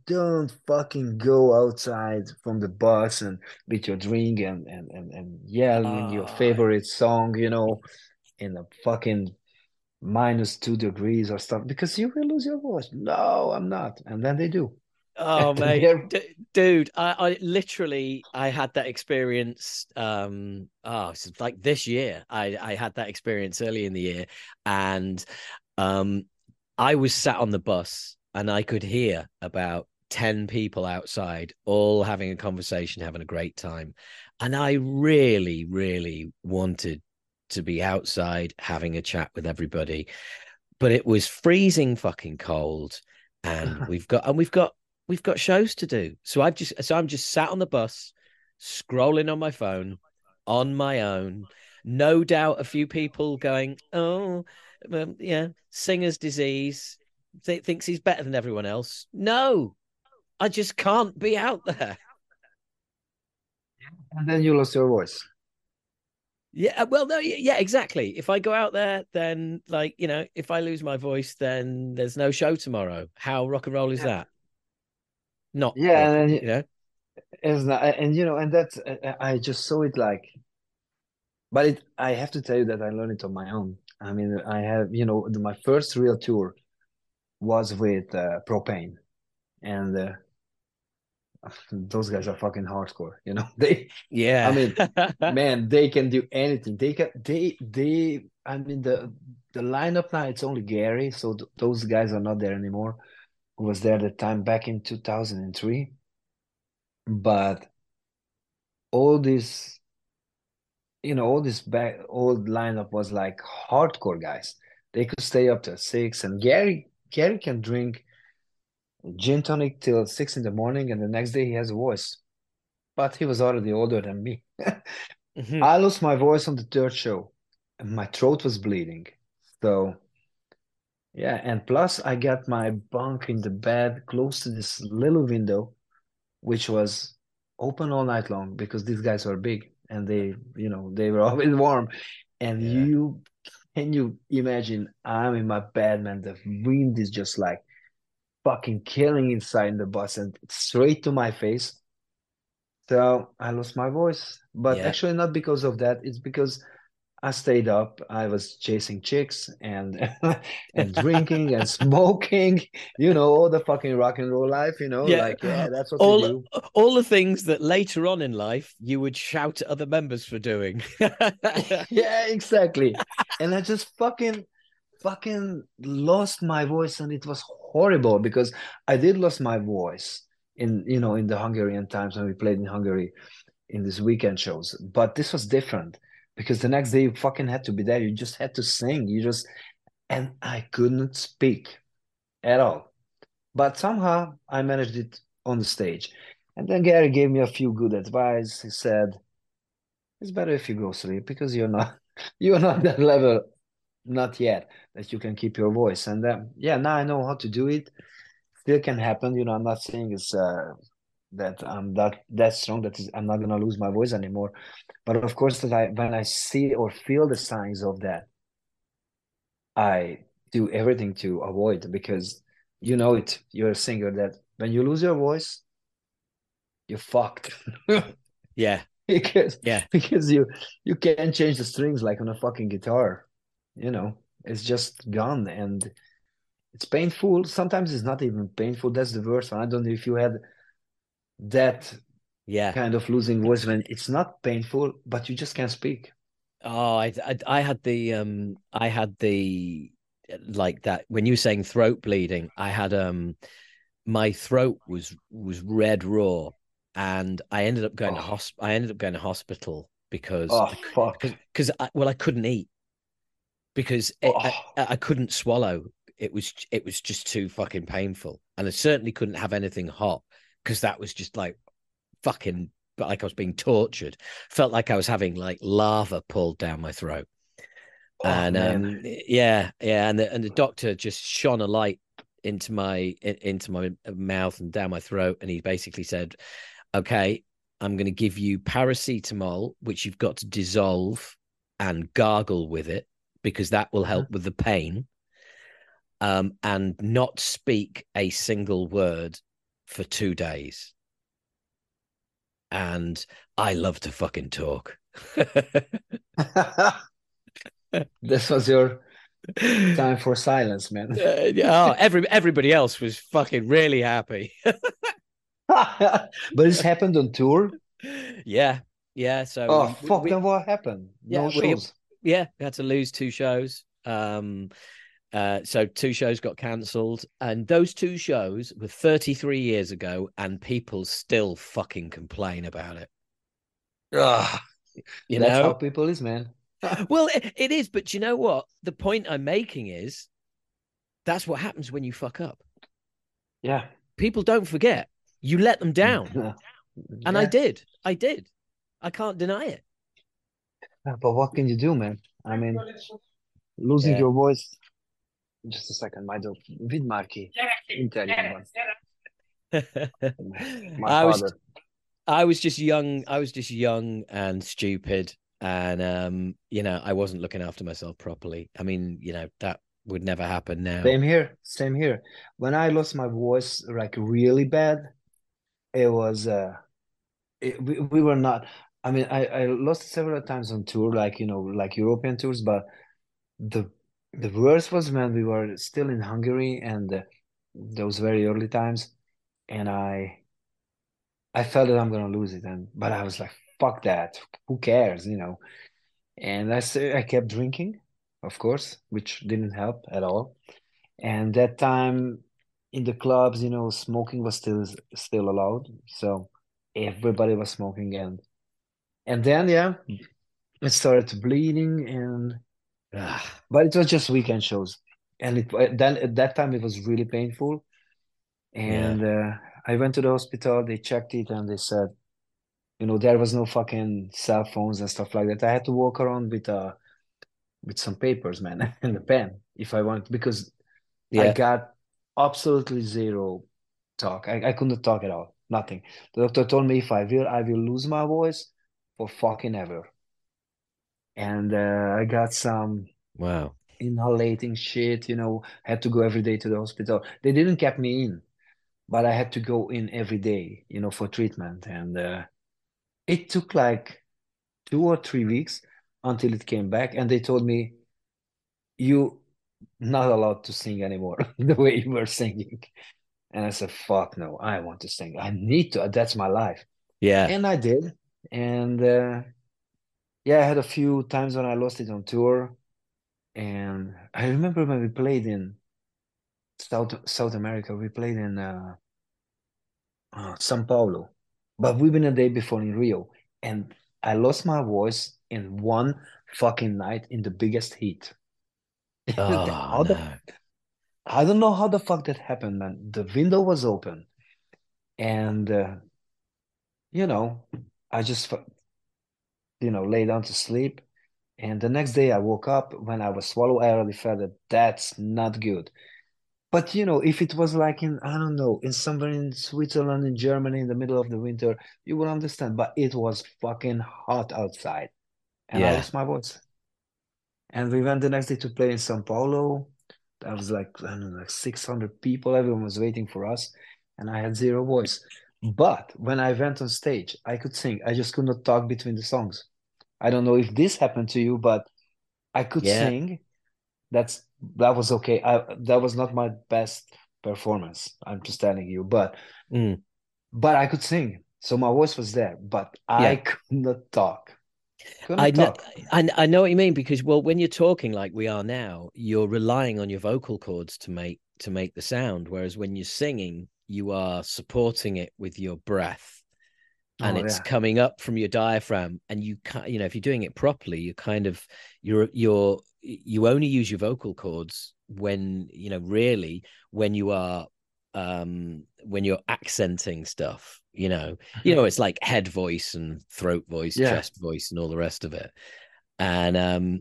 don't fucking go outside from the bus and with your drink and and and, and yelling uh, your ah. favorite song you know in a fucking minus two degrees or stuff because you will lose your voice. No i'm not. And then they do. Oh (laughs) mate. D- dude I, I literally i had that experience um oh it's like this year. I i had that experience early in the year and um i was sat on the bus and I could hear about 10 people outside all having a conversation, having a great time. And I really, really wanted to be outside having a chat with everybody. But it was freezing fucking cold. And (laughs) we've got and we've got we've got shows to do. So I've just so I'm just sat on the bus, scrolling on my phone on my own. No doubt a few people going, Oh, um, yeah, singer's disease th- thinks he's better than everyone else. No, I just can't be out there. And then you lost your voice. Yeah, uh, well, no, yeah, exactly. If I go out there, then like you know, if I lose my voice, then there's no show tomorrow. How rock and roll is yeah. that? Not yeah, and you know, it's not, and you know, and that's I just saw it like, but it, I have to tell you that I learned it on my own. I mean, I have you know my first real tour was with uh, Pro-Pain, and uh, those guys are fucking hardcore. You know (laughs) they. Yeah. I mean, (laughs) man, they can do anything. They can. They they. I mean the the lineup now. It's only Gary, so th- those guys are not there anymore. Who was there at the time back in two thousand and three, but all this you know all this back old lineup was like hardcore guys they could stay up to six and gary Gary can drink gin tonic till six in the morning, and the next day he has a voice. But he was already older than me. (laughs) mm-hmm. I lost my voice on the third show. and my throat was bleeding. So yeah, and plus I got my bunk in the bed close to this little window, which was open all night long because these guys were big and they, you know, they were (laughs) always warm. And Yeah. you can you imagine I'm in my bed, man. The wind is just like fucking killing inside the bus and straight to my face. So I lost my voice. But Yeah. actually not because of that. It's because I stayed up. I was chasing chicks and (laughs) and (laughs) drinking and smoking, you know, all the fucking rock and roll life, you know, Yeah. like yeah, that's what all do. all the things that later on in life you would shout at other members for doing. (laughs) yeah, exactly. And I just fucking fucking lost my voice and it was horrible because I did lose my voice in you know in the Hungarian times when we played in Hungary in these weekend shows. But this was different because the next day you fucking had to be there. You just had to sing. You just and I couldn't speak at all. But somehow I managed it on the stage. And then Gary gave me a few good advice. He said, It's better if you go sleep because you're not (laughs) you're not that level not yet that you can keep your voice. And um, yeah, now I know how to do it. Still can happen. You know, I'm not saying it's uh, that I'm that that strong that is, I'm not gonna lose my voice anymore. But of course, that I when I see or feel the signs of that, I do everything to avoid because you know it. You're a singer that when you lose your voice, you're fucked. (laughs) yeah, because yeah, because you you can't change the strings like on a fucking guitar you know it's just gone and it's painful sometimes it's not even painful that's the worst one i don't know if you had that yeah. kind of losing voice when it's not painful but you just can't speak Oh, I, I I had the um I had the like that when you were saying throat bleeding, I had um my throat was was red raw and I ended up going to Oh. hosp I ended up going to hospital because oh fuck because I, well I couldn't eat because it, I, Oh. I couldn't swallow it was it was just too fucking painful and I certainly couldn't have anything hot because that was just like fucking but like I was being tortured. Felt like I was having like lava pulled down my throat. Oh, and man. um yeah yeah and the, and the doctor just shone a light into my into my mouth and down my throat and he basically said okay i'm going to give you paracetamol which you've got to dissolve and gargle with it because that will help with the pain um and not speak a single word for 2 days and i love to fucking talk (laughs) this was your time for silence man (laughs) Uh, yeah, oh, every everybody else was fucking really happy. (laughs) but this happened on tour yeah, yeah. So oh we- fuck we- then what happened no Yeah, we- yeah, we had to lose two shows. Um, uh, so two shows got cancelled, and those two shows were 33 years ago, and people still fucking complain about it. Ugh. You that's know, how people is man (laughs) well, it, it is, but you know what? The point I'm making is that's what happens when you fuck up. yeah People don't forget. You let them down, (laughs) and I did. I did. I can't deny it. Yeah, But what can you do, man? I mean, losing Yeah. your voice. Just a second, my dog. Vid már ki. Interjúban. My (laughs) I was father. I was just young. I was just young and stupid, and um, you know, I wasn't looking after myself properly. I mean, you know, that would never happen now. Same here. Same here. When I lost my voice like really bad, it was uh it, we, we were not I mean I, I lost several times on tour, like you know, like European tours, but the the worst was when we were still in Hungary and uh, those very early times, and I I felt that I'm gonna lose it, and but I was like, fuck that, who cares, you know? And I I kept drinking, of course, which didn't help at all. And that time in the clubs, you know, smoking was still still allowed, so everybody was smoking, and and then yeah, it started bleeding, and but it was just weekend shows, and it then at that time it was really painful, and uh, I went to the hospital. They checked it, and they said, you know, there was no fucking cell phones and stuff like that. I had to walk around with a with some papers, man, (laughs) and a pen if I want because Yeah. I got absolutely zero talk. I, I couldn't talk at all. Nothing. The doctor told me if I will, I will lose my voice for fucking ever. And uh, I got some Wow. inhalating shit, you know, had to go every day to the hospital. They didn't keep me in, but I had to go in every day, you know, for treatment. And uh, it took like two or three weeks until it came back. And they told me, you not allowed to sing anymore (laughs) the way you were singing. And I said, fuck no, I want to sing. I need to. That's my life. Yeah. And I did. And uh, yeah, I had a few times when I lost it on tour. And I remember when we played in South South America, we played in uh, uh, São Paulo, but we've been a day before in Rio. And I lost my voice in one fucking night in the biggest heat. (laughs) Oh, How the- I don't know how the fuck that happened, man. The window was open, and uh, you know, I just, you know, lay down to sleep. And the next day I woke up when I was swallowed, I already felt that that's not good. But you know, if it was like in, I don't know, in somewhere in Switzerland, in Germany, in the middle of the winter, you would understand. But it was fucking hot outside, and I lost my voice. And we went the next day to play in São Paulo. That was like, I don't know, like 600 people. Everyone was waiting for us, and I had zero voice. But when I went on stage, I could sing. I just could not talk between the songs. I don't know if this happened to you, but I could Yeah. sing. That's that was okay. I that was not my best performance. I'm just telling you, but Mm. but I could sing. So my voice was there, but I could not talk. Couldn't I know. I, I know what you mean because well, when you're talking like we are now, you're relying on your vocal cords to make to make the sound, whereas when you're singing, you are supporting it with your breath, and Oh, it's yeah. coming up from your diaphragm. And you can't, you know, if you're doing it properly, you're kind of you're you're you only use your vocal cords when you know really when you are um when you're accenting stuff you know you know it's like head voice and throat voice Yeah. chest voice and all the rest of it and um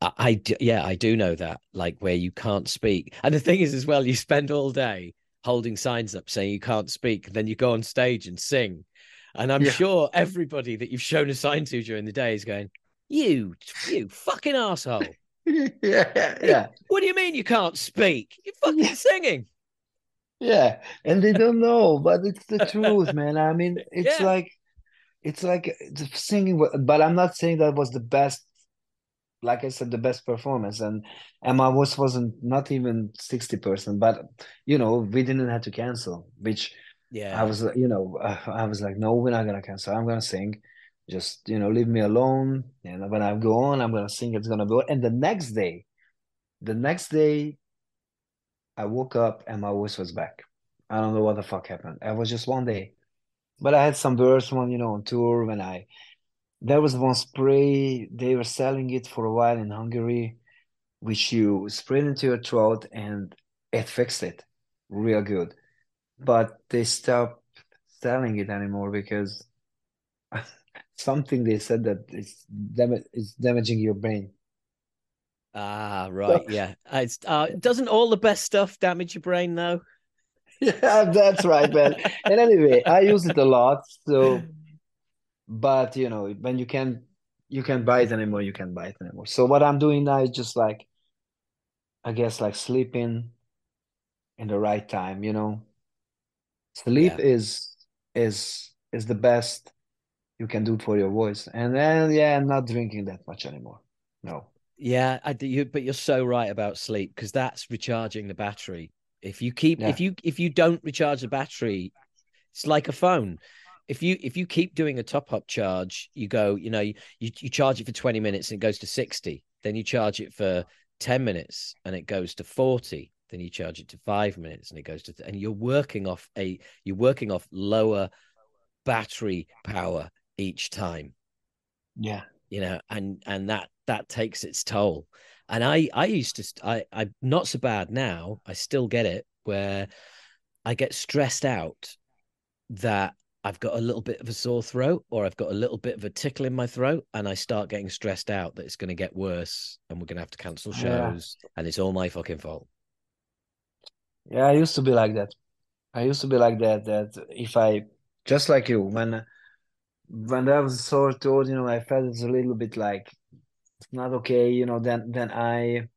I, I yeah i do know that like where you can't speak and the thing is as well you spend all day holding signs up saying you can't speak then you go on stage and sing and i'm Yeah. sure everybody that you've shown a sign to during the day is going you you fucking asshole (laughs) yeah, yeah. what do you mean you can't speak you're fucking singing Yeah, and they don't know, but it's the (laughs) truth, man. I mean, it's Yeah. like it's like the singing, but I'm not saying that was the best. Like I said, the best performance, and and my voice wasn't not even sixty percent. But you know, we didn't have to cancel, which yeah I was, you know, uh, I was like, no, we're not gonna cancel. I'm gonna sing. Just you know, leave me alone. And when I go on, I'm gonna sing. It's gonna go. And the next day, the next day, I woke up and my voice was back. I don't know what the fuck happened. It was just one day. But I had some worse one, you know, on tour when I there was one spray, they were selling it for a while in Hungary, which you sprayed into your throat and it fixed it real good. But they stopped selling it anymore because (laughs) something they said that it's dam- it's damaging your brain. Ah, (laughs) right. Yeah. It's uh, doesn't all the best stuff damage your brain though? (laughs) Yeah, that's right, man. And anyway, I use it a lot, so but you know, when you can you can buy it anymore, you can buy it anymore. So what I'm doing now is just like I guess like sleeping in the right time, you know. Sleep Yeah. is is is the best you can do for your voice. And then yeah, I'm not drinking that much anymore. No. Yeah, I do. You, but you're so right about sleep because that's recharging the battery. If you keep, if you, if you don't recharge the battery, it's like a phone. If you, if you keep doing a top up charge, you go, you know, you, you, you charge it for 20 minutes and it goes to 60. Then you charge it for 10 minutes and it goes to 40. Then you charge it to five minutes and it goes to, and you're working off a, you're working off lower battery power each time Yeah. you know and and that that takes its toll and i i used to i i'm not so bad now i still get it where i get stressed out that I've got a little bit of a sore throat or I've got a little bit of a tickle in my throat and I start getting stressed out that it's going to get worse and we're going to have to cancel shows yeah. and it's all my fucking fault. Yeah, I used to be like that. I used to be like that. That if I just like you when when I was sore throat, you know, I felt it's a little bit like it's not okay. You know, then then I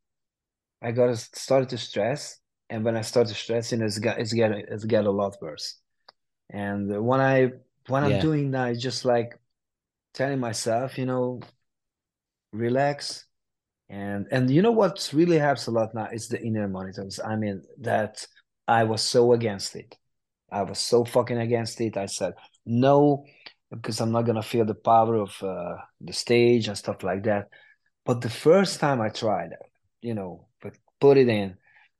I got started to stress, and when I started stressing, it's got it's get it's get a lot worse. And when I when I'm doing that, it's just like telling myself, you know, relax. And and you know what really helps a lot now is the inner monitors. I mean that I was so against it. I was so fucking against it. I said no because I'm not gonna feel the power of uh, the stage and stuff like that. But the first time I tried, you know, but put it in,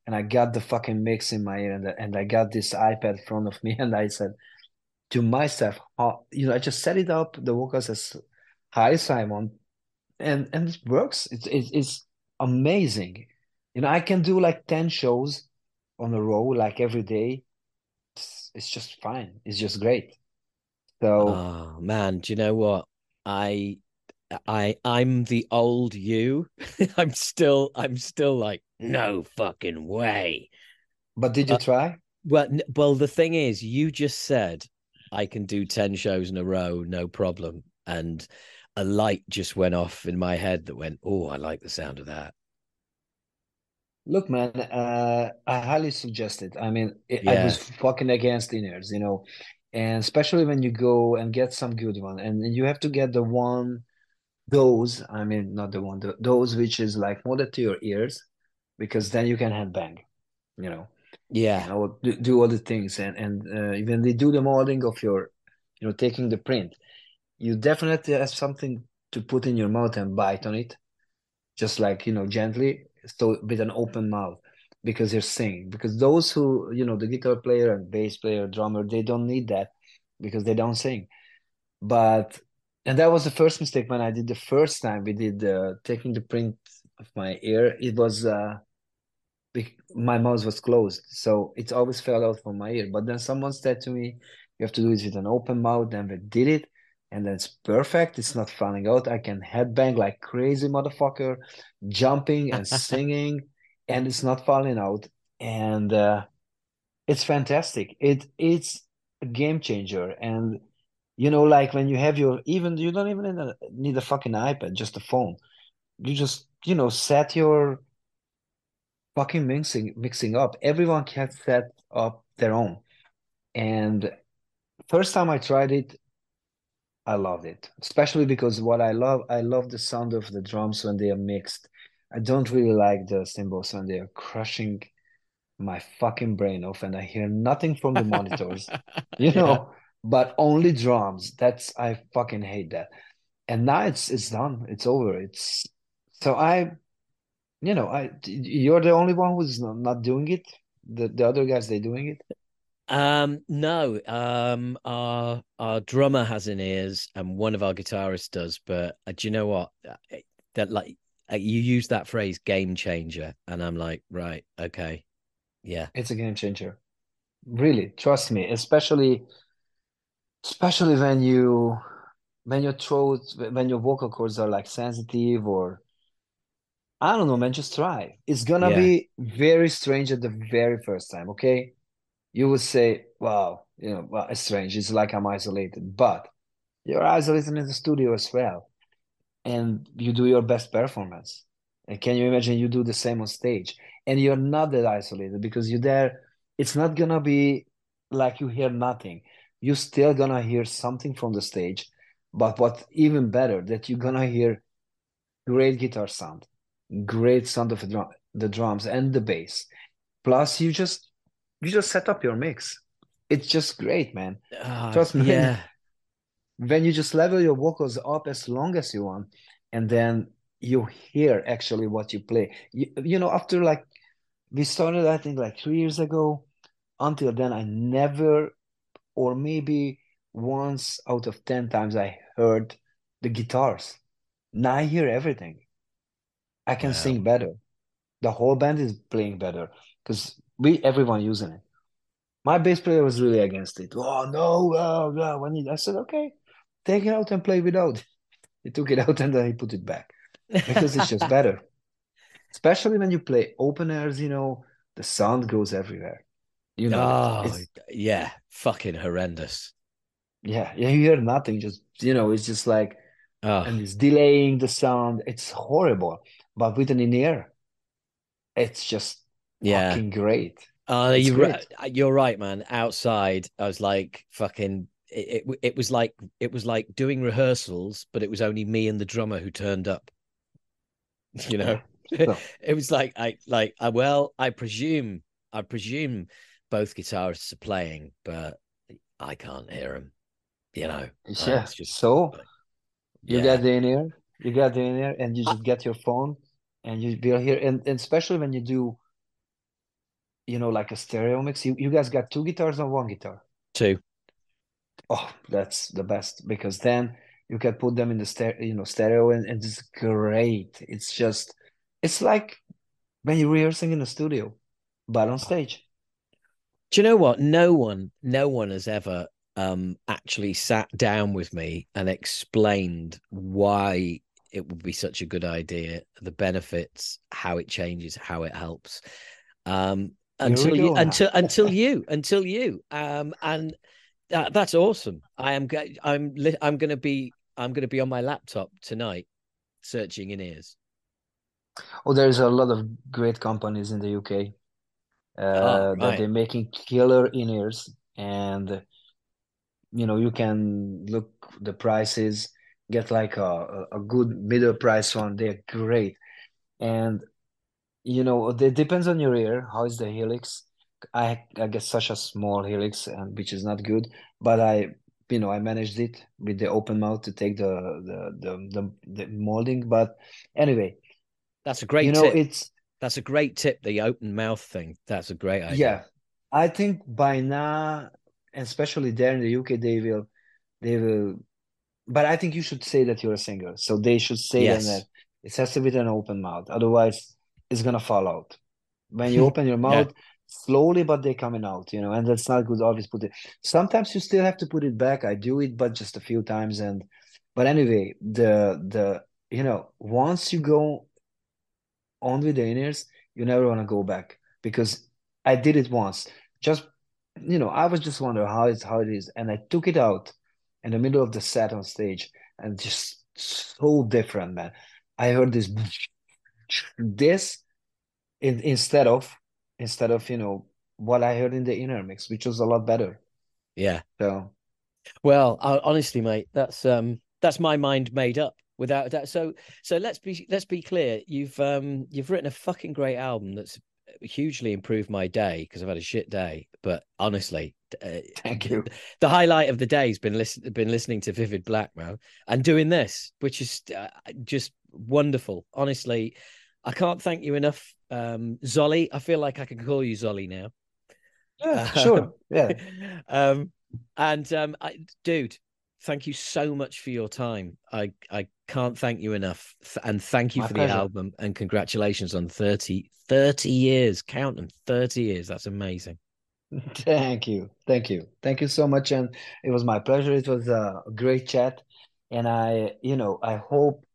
and I got the fucking mix in my ear, and, and I got this iPad in front of me, (laughs) and I said to myself, oh, you know, I just set it up the vocals as high as I want, and and it works. It's it, it's amazing. You know, I can do like ten shows on a row, like every day. It's, it's just fine. It's just great. So, oh man, do you know what? I I I'm the old you. (laughs) I'm still I'm still like no fucking way. But did you uh, try? Well, well, the thing is, you just said I can do ten shows in a row, no problem, and a light just went off in my head that went, "Oh, I like the sound of that." Look, man, uh, I highly suggest it. I mean, it, yeah. I was fucking against inners, you know, and especially when you go and get some good one, and you have to get the one those i mean not the one the, those which is like more to your ears because then you can headbang you know yeah you know, do, do all the things and and uh, when they do the molding of your you know taking the print you definitely have something to put in your mouth and bite on it just like you know gently so with an open mouth because you're singing because those who you know the guitar player and bass player drummer they don't need that because they don't sing but and that was the first mistake when I did the first time we did uh, taking the print of my ear. It was uh, my mouth was closed, so it always fell out from my ear. But then someone said to me, "You have to do it with an open mouth." And we did it, and then it's perfect. It's not falling out. I can headbang like crazy motherfucker, jumping and (laughs) singing, and it's not falling out. And uh, it's fantastic. It it's a game changer, and you know, like when you have your even you don't even need a, need a fucking iPad, just a phone. You just you know set your fucking mixing mixing up. Everyone can set up their own. And first time I tried it, I loved it, especially because what I love, I love the sound of the drums when they are mixed. I don't really like the cymbals when they are crushing my fucking brain off and I hear nothing from the monitors. (laughs) you know, but only drums. That's I fucking hate that. And now it's it's done. It's over. It's so I, you know, I you're the only one who's not, not doing it. The the other guys they're doing it. Um, no. Um, our our drummer has in ears, and one of our guitarists does. But uh, do you know what? Uh, that like uh, you use that phrase "game changer," and I'm like, right, okay, yeah, it's a game changer. Really, trust me. Especially especially when you when your throat when your vocal cords are like sensitive or I don't know, man, just try. It's gonna yeah. be very strange at the very first time, okay? You would say, wow, you know, well, it's strange. It's like I'm isolated, but you're isolated in the studio as well. And you do your best performance. And can you imagine you do the same on stage? And you're not that isolated because you're there. It's not gonna be like you hear nothing you're still gonna hear something from the stage but what even better that you're gonna hear great guitar sound great sound of the, drum, the drums and the bass plus you just you just set up your mix it's just great man uh, trust me yeah (laughs) when you just level your vocals up as long as you want and then you hear actually what you play you, you know after like we started i think like three years ago until then i never or maybe once out of 10 times I heard the guitars. Now I hear everything. I can wow. sing better. The whole band is playing better because we everyone using it. My bass player was really against it. Oh no, oh, no. He, I said, okay, take it out and play without. He took it (laughs) out and then he put it back because it's just better. (laughs) Especially when you play open airs, you know, the sound goes everywhere. You know, Oh, yeah, fucking horrendous. yeah, you hear nothing. Just you know, it's just like Oh, and it's delaying the sound. It's horrible. But with an in-ear, it's just yeah. fucking great. Uh, you're great. right. You're right, man. Outside, I was like fucking. It, it it was like it was like doing rehearsals, but it was only me and the drummer who turned up. (laughs) You know, So, (laughs) it was like I like I well, I presume I presume both guitarists are playing, but I can't hear them. You know, yeah. it's just So you yeah, get the in-ear, you get the in-ear, and you just get your phone and you will hear and, and especially when you do, you know, like a stereo mix, you, you guys got two guitars on one guitar. two. Oh, that's the best because then you can put them in the stereo, you know, stereo and, and it's great. It's just it's like when you're rehearsing in the studio, but on stage. Do you know what? No one, no one has ever um actually sat down with me and explained why it would be such a good idea, the benefits, how it changes, how it helps. Um until you until until you until you um and that, that's awesome. I am I'm I'm going to be I'm going to be on my laptop tonight searching in ears. Oh, there's a lot of great companies in the UK Oh, uh, that they're making killer in-ears, and you know you can look the prices, get like a, a a good middle price one. They're great, and you know it depends on your ear. How is the helix? I I get such a small helix, and which is not good, but I you know I managed it with the open mouth to take the the the the, the molding. But anyway, That's a great you know tip. it's. That's a great tip. The open mouth thing. That's a great idea. Yeah, I think by now, especially there in the UK, they will, they will. But I think you should say that you're a singer, so they should say then that Yes. it has to be an open mouth. Otherwise, it's gonna fall out. When you (laughs) open your Yeah. mouth, slowly, but they're coming out, you know, and that's not good. Always put it. Sometimes you still have to put it back. I do it, but just a few times. And but anyway, the the you know, once you go on with the in-ears, you never want to go back because I did it once. Just you know, I was just wondering how it's how it is, and I took it out in the middle of the set on stage, and just so different, man. I heard this (laughs) this in, instead of instead of you know what I heard in the inner mix, which was a lot better. Yeah. So Well, I, honestly, mate, that's um that's my mind made up without that. So so let's be let's be clear. You've um you've written a fucking great album that's hugely improved my day because I've had a shit day. But honestly, uh, thank you. the highlight of the day has been listen been listening to Vivid Black, man, and doing this, which is uh, just wonderful. Honestly, I can't thank you enough, um, Zolly. I feel like I can call you Zolly now. Yeah, sure. Yeah. (laughs) um, and um, I, dude, thank you so much for your time. I I can't thank you enough, and thank you My for pleasure. the album and congratulations on 30, 30 years. Count them, thirty years. That's amazing. (laughs) Thank you. Thank you. Thank you so much. And it was my pleasure. It was a great chat. And I, you know, I hope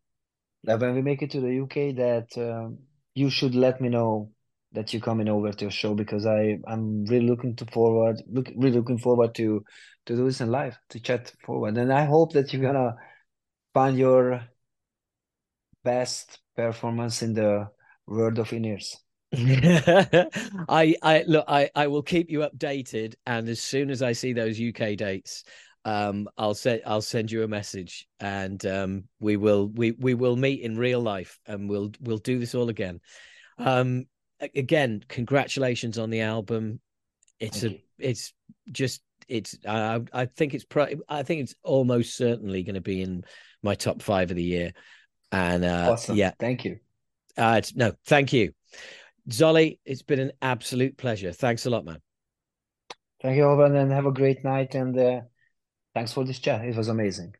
when we make it to the UK that um, you should let me know that you're coming over to a show because I I'm really looking to forward look really looking forward to to do this in live to chat forward and I hope that you're gonna find your best performance in the world of in-ears. (laughs) I I look I I will keep you updated and as soon as I see those UK dates um I'll send I'll send you a message and um we will we we will meet in real life and we'll we'll do this all again. Um again congratulations on the album. It's Thank a you. it's just it's I I think it's pro I think it's almost certainly going to be in my top 5 of the year. And uh Awesome. yeah, Thank you. uh, it's- no, thank you. Zolly, it's been an absolute pleasure. Thanks a lot, man. Thank you, Alban, and have a great night. And uh, thanks for this chat. It was amazing.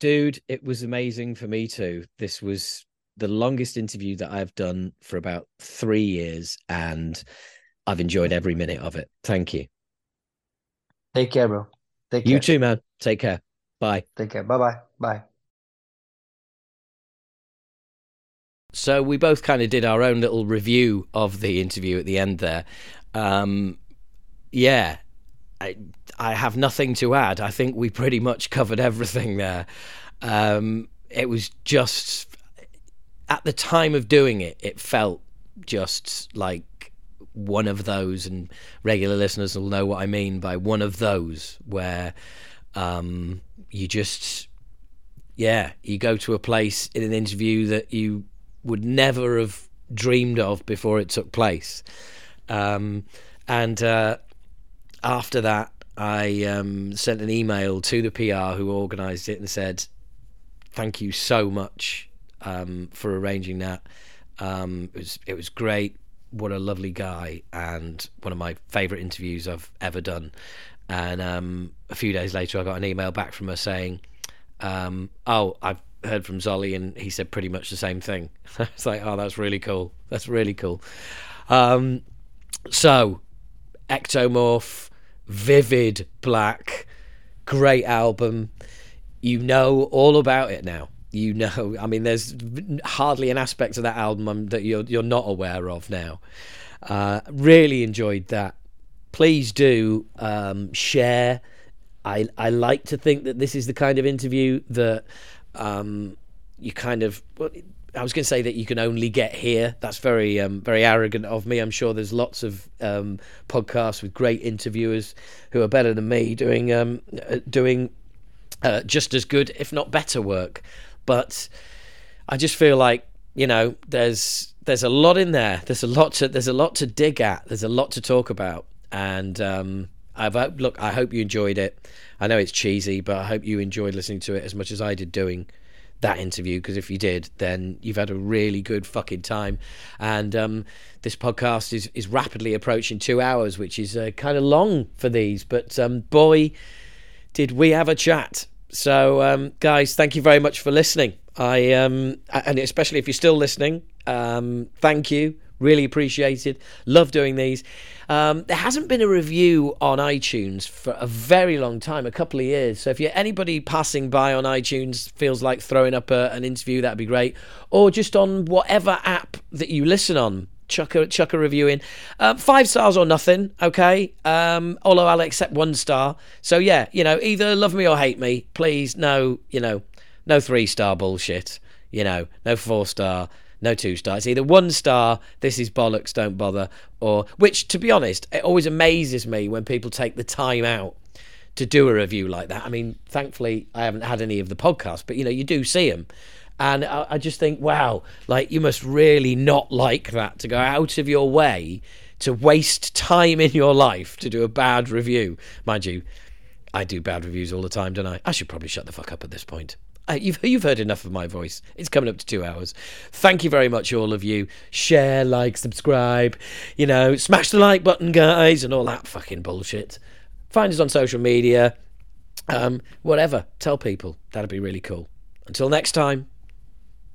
Dude, it was amazing for me too. This was the longest interview that I've done for about three years, and I've enjoyed every minute of it. Thank you. Take care, bro. Take care. You too, man. Take care. Bye. Take care. Bye bye. Bye. So we both kind of did our own little review of the interview at the end there. Um, yeah, I I have nothing to add. I think we pretty much covered everything there. Um, it was just at the time of doing it, it felt just like one of those, and regular listeners will know what I mean by one of those, where um, you just, yeah, you go to a place in an interview that you would never have dreamed of before it took place. Um, and uh, after that, I um, sent an email to the PR who organised it and said, "Thank you so much um, for arranging that. Um, it was it was great. What a lovely guy, and one of my favourite interviews I've ever done." And um, a few days later, I got an email back from her saying, um, "Oh, I've heard from Zolly, and he said pretty much the same thing." (laughs) it's like, "Oh, that's really cool. That's really cool." Um, so, Ektomorf vivid black, great album. You know all about it now. You know, I mean, there's hardly an aspect of that album that you're you're not aware of now. Uh, really enjoyed that. Please do um, share. I I like to think that this is the kind of interview that um, you kind of well, I was going to say that you can only get here. That's very, um, very arrogant of me. I'm sure there's lots of um, podcasts with great interviewers who are better than me doing um, uh, doing uh, just as good, if not better, work. But I just feel like you know, there's there's a lot in there. There's a lot to there's a lot to dig at. There's a lot to talk about. And um, I've look. I hope you enjoyed it. I know it's cheesy, but I hope you enjoyed listening to it as much as I did doing that interview because if you did, then you've had a really good fucking time. And um, this podcast is is rapidly approaching two hours, which is uh, kind of long for these. But um, boy, did we have a chat! So, um, guys, thank you very much for listening. I um, and especially if you're still listening, um, thank you. Really appreciated. Love doing these. Um, there hasn't been a review on iTunes for a very long time, a couple of years. So if you're anybody passing by on iTunes feels like throwing up a, an interview, that'd be great. Or just on whatever app that you listen on, chuck a chuck a review in. Um, five stars or nothing, okay. Um, although I'll accept one star. So yeah, you know, either love me or hate me. Please, no, you know, no three star bullshit. You know, no four star no two stars. Either one star, this is bollocks, don't bother, or which, to be honest, it always amazes me when people take the time out to do a review like that. I mean, thankfully, I haven't had any of the podcasts, but you know, you do see them. And I, I just think, wow, like you must really not like that to go out of your way to waste time in your life to do a bad review. Mind you, I do bad reviews all the time, don't I? I should probably shut the fuck up at this point. Uh, you've you've heard enough of my voice. It's coming up to two hours. Thank you very much, all of you. Share, like, subscribe. You know, smash the like button, guys, and all that fucking bullshit. Find us on social media. Um, whatever. Tell people. That'd be really cool. Until next time.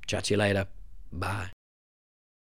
Chat to you later. Bye.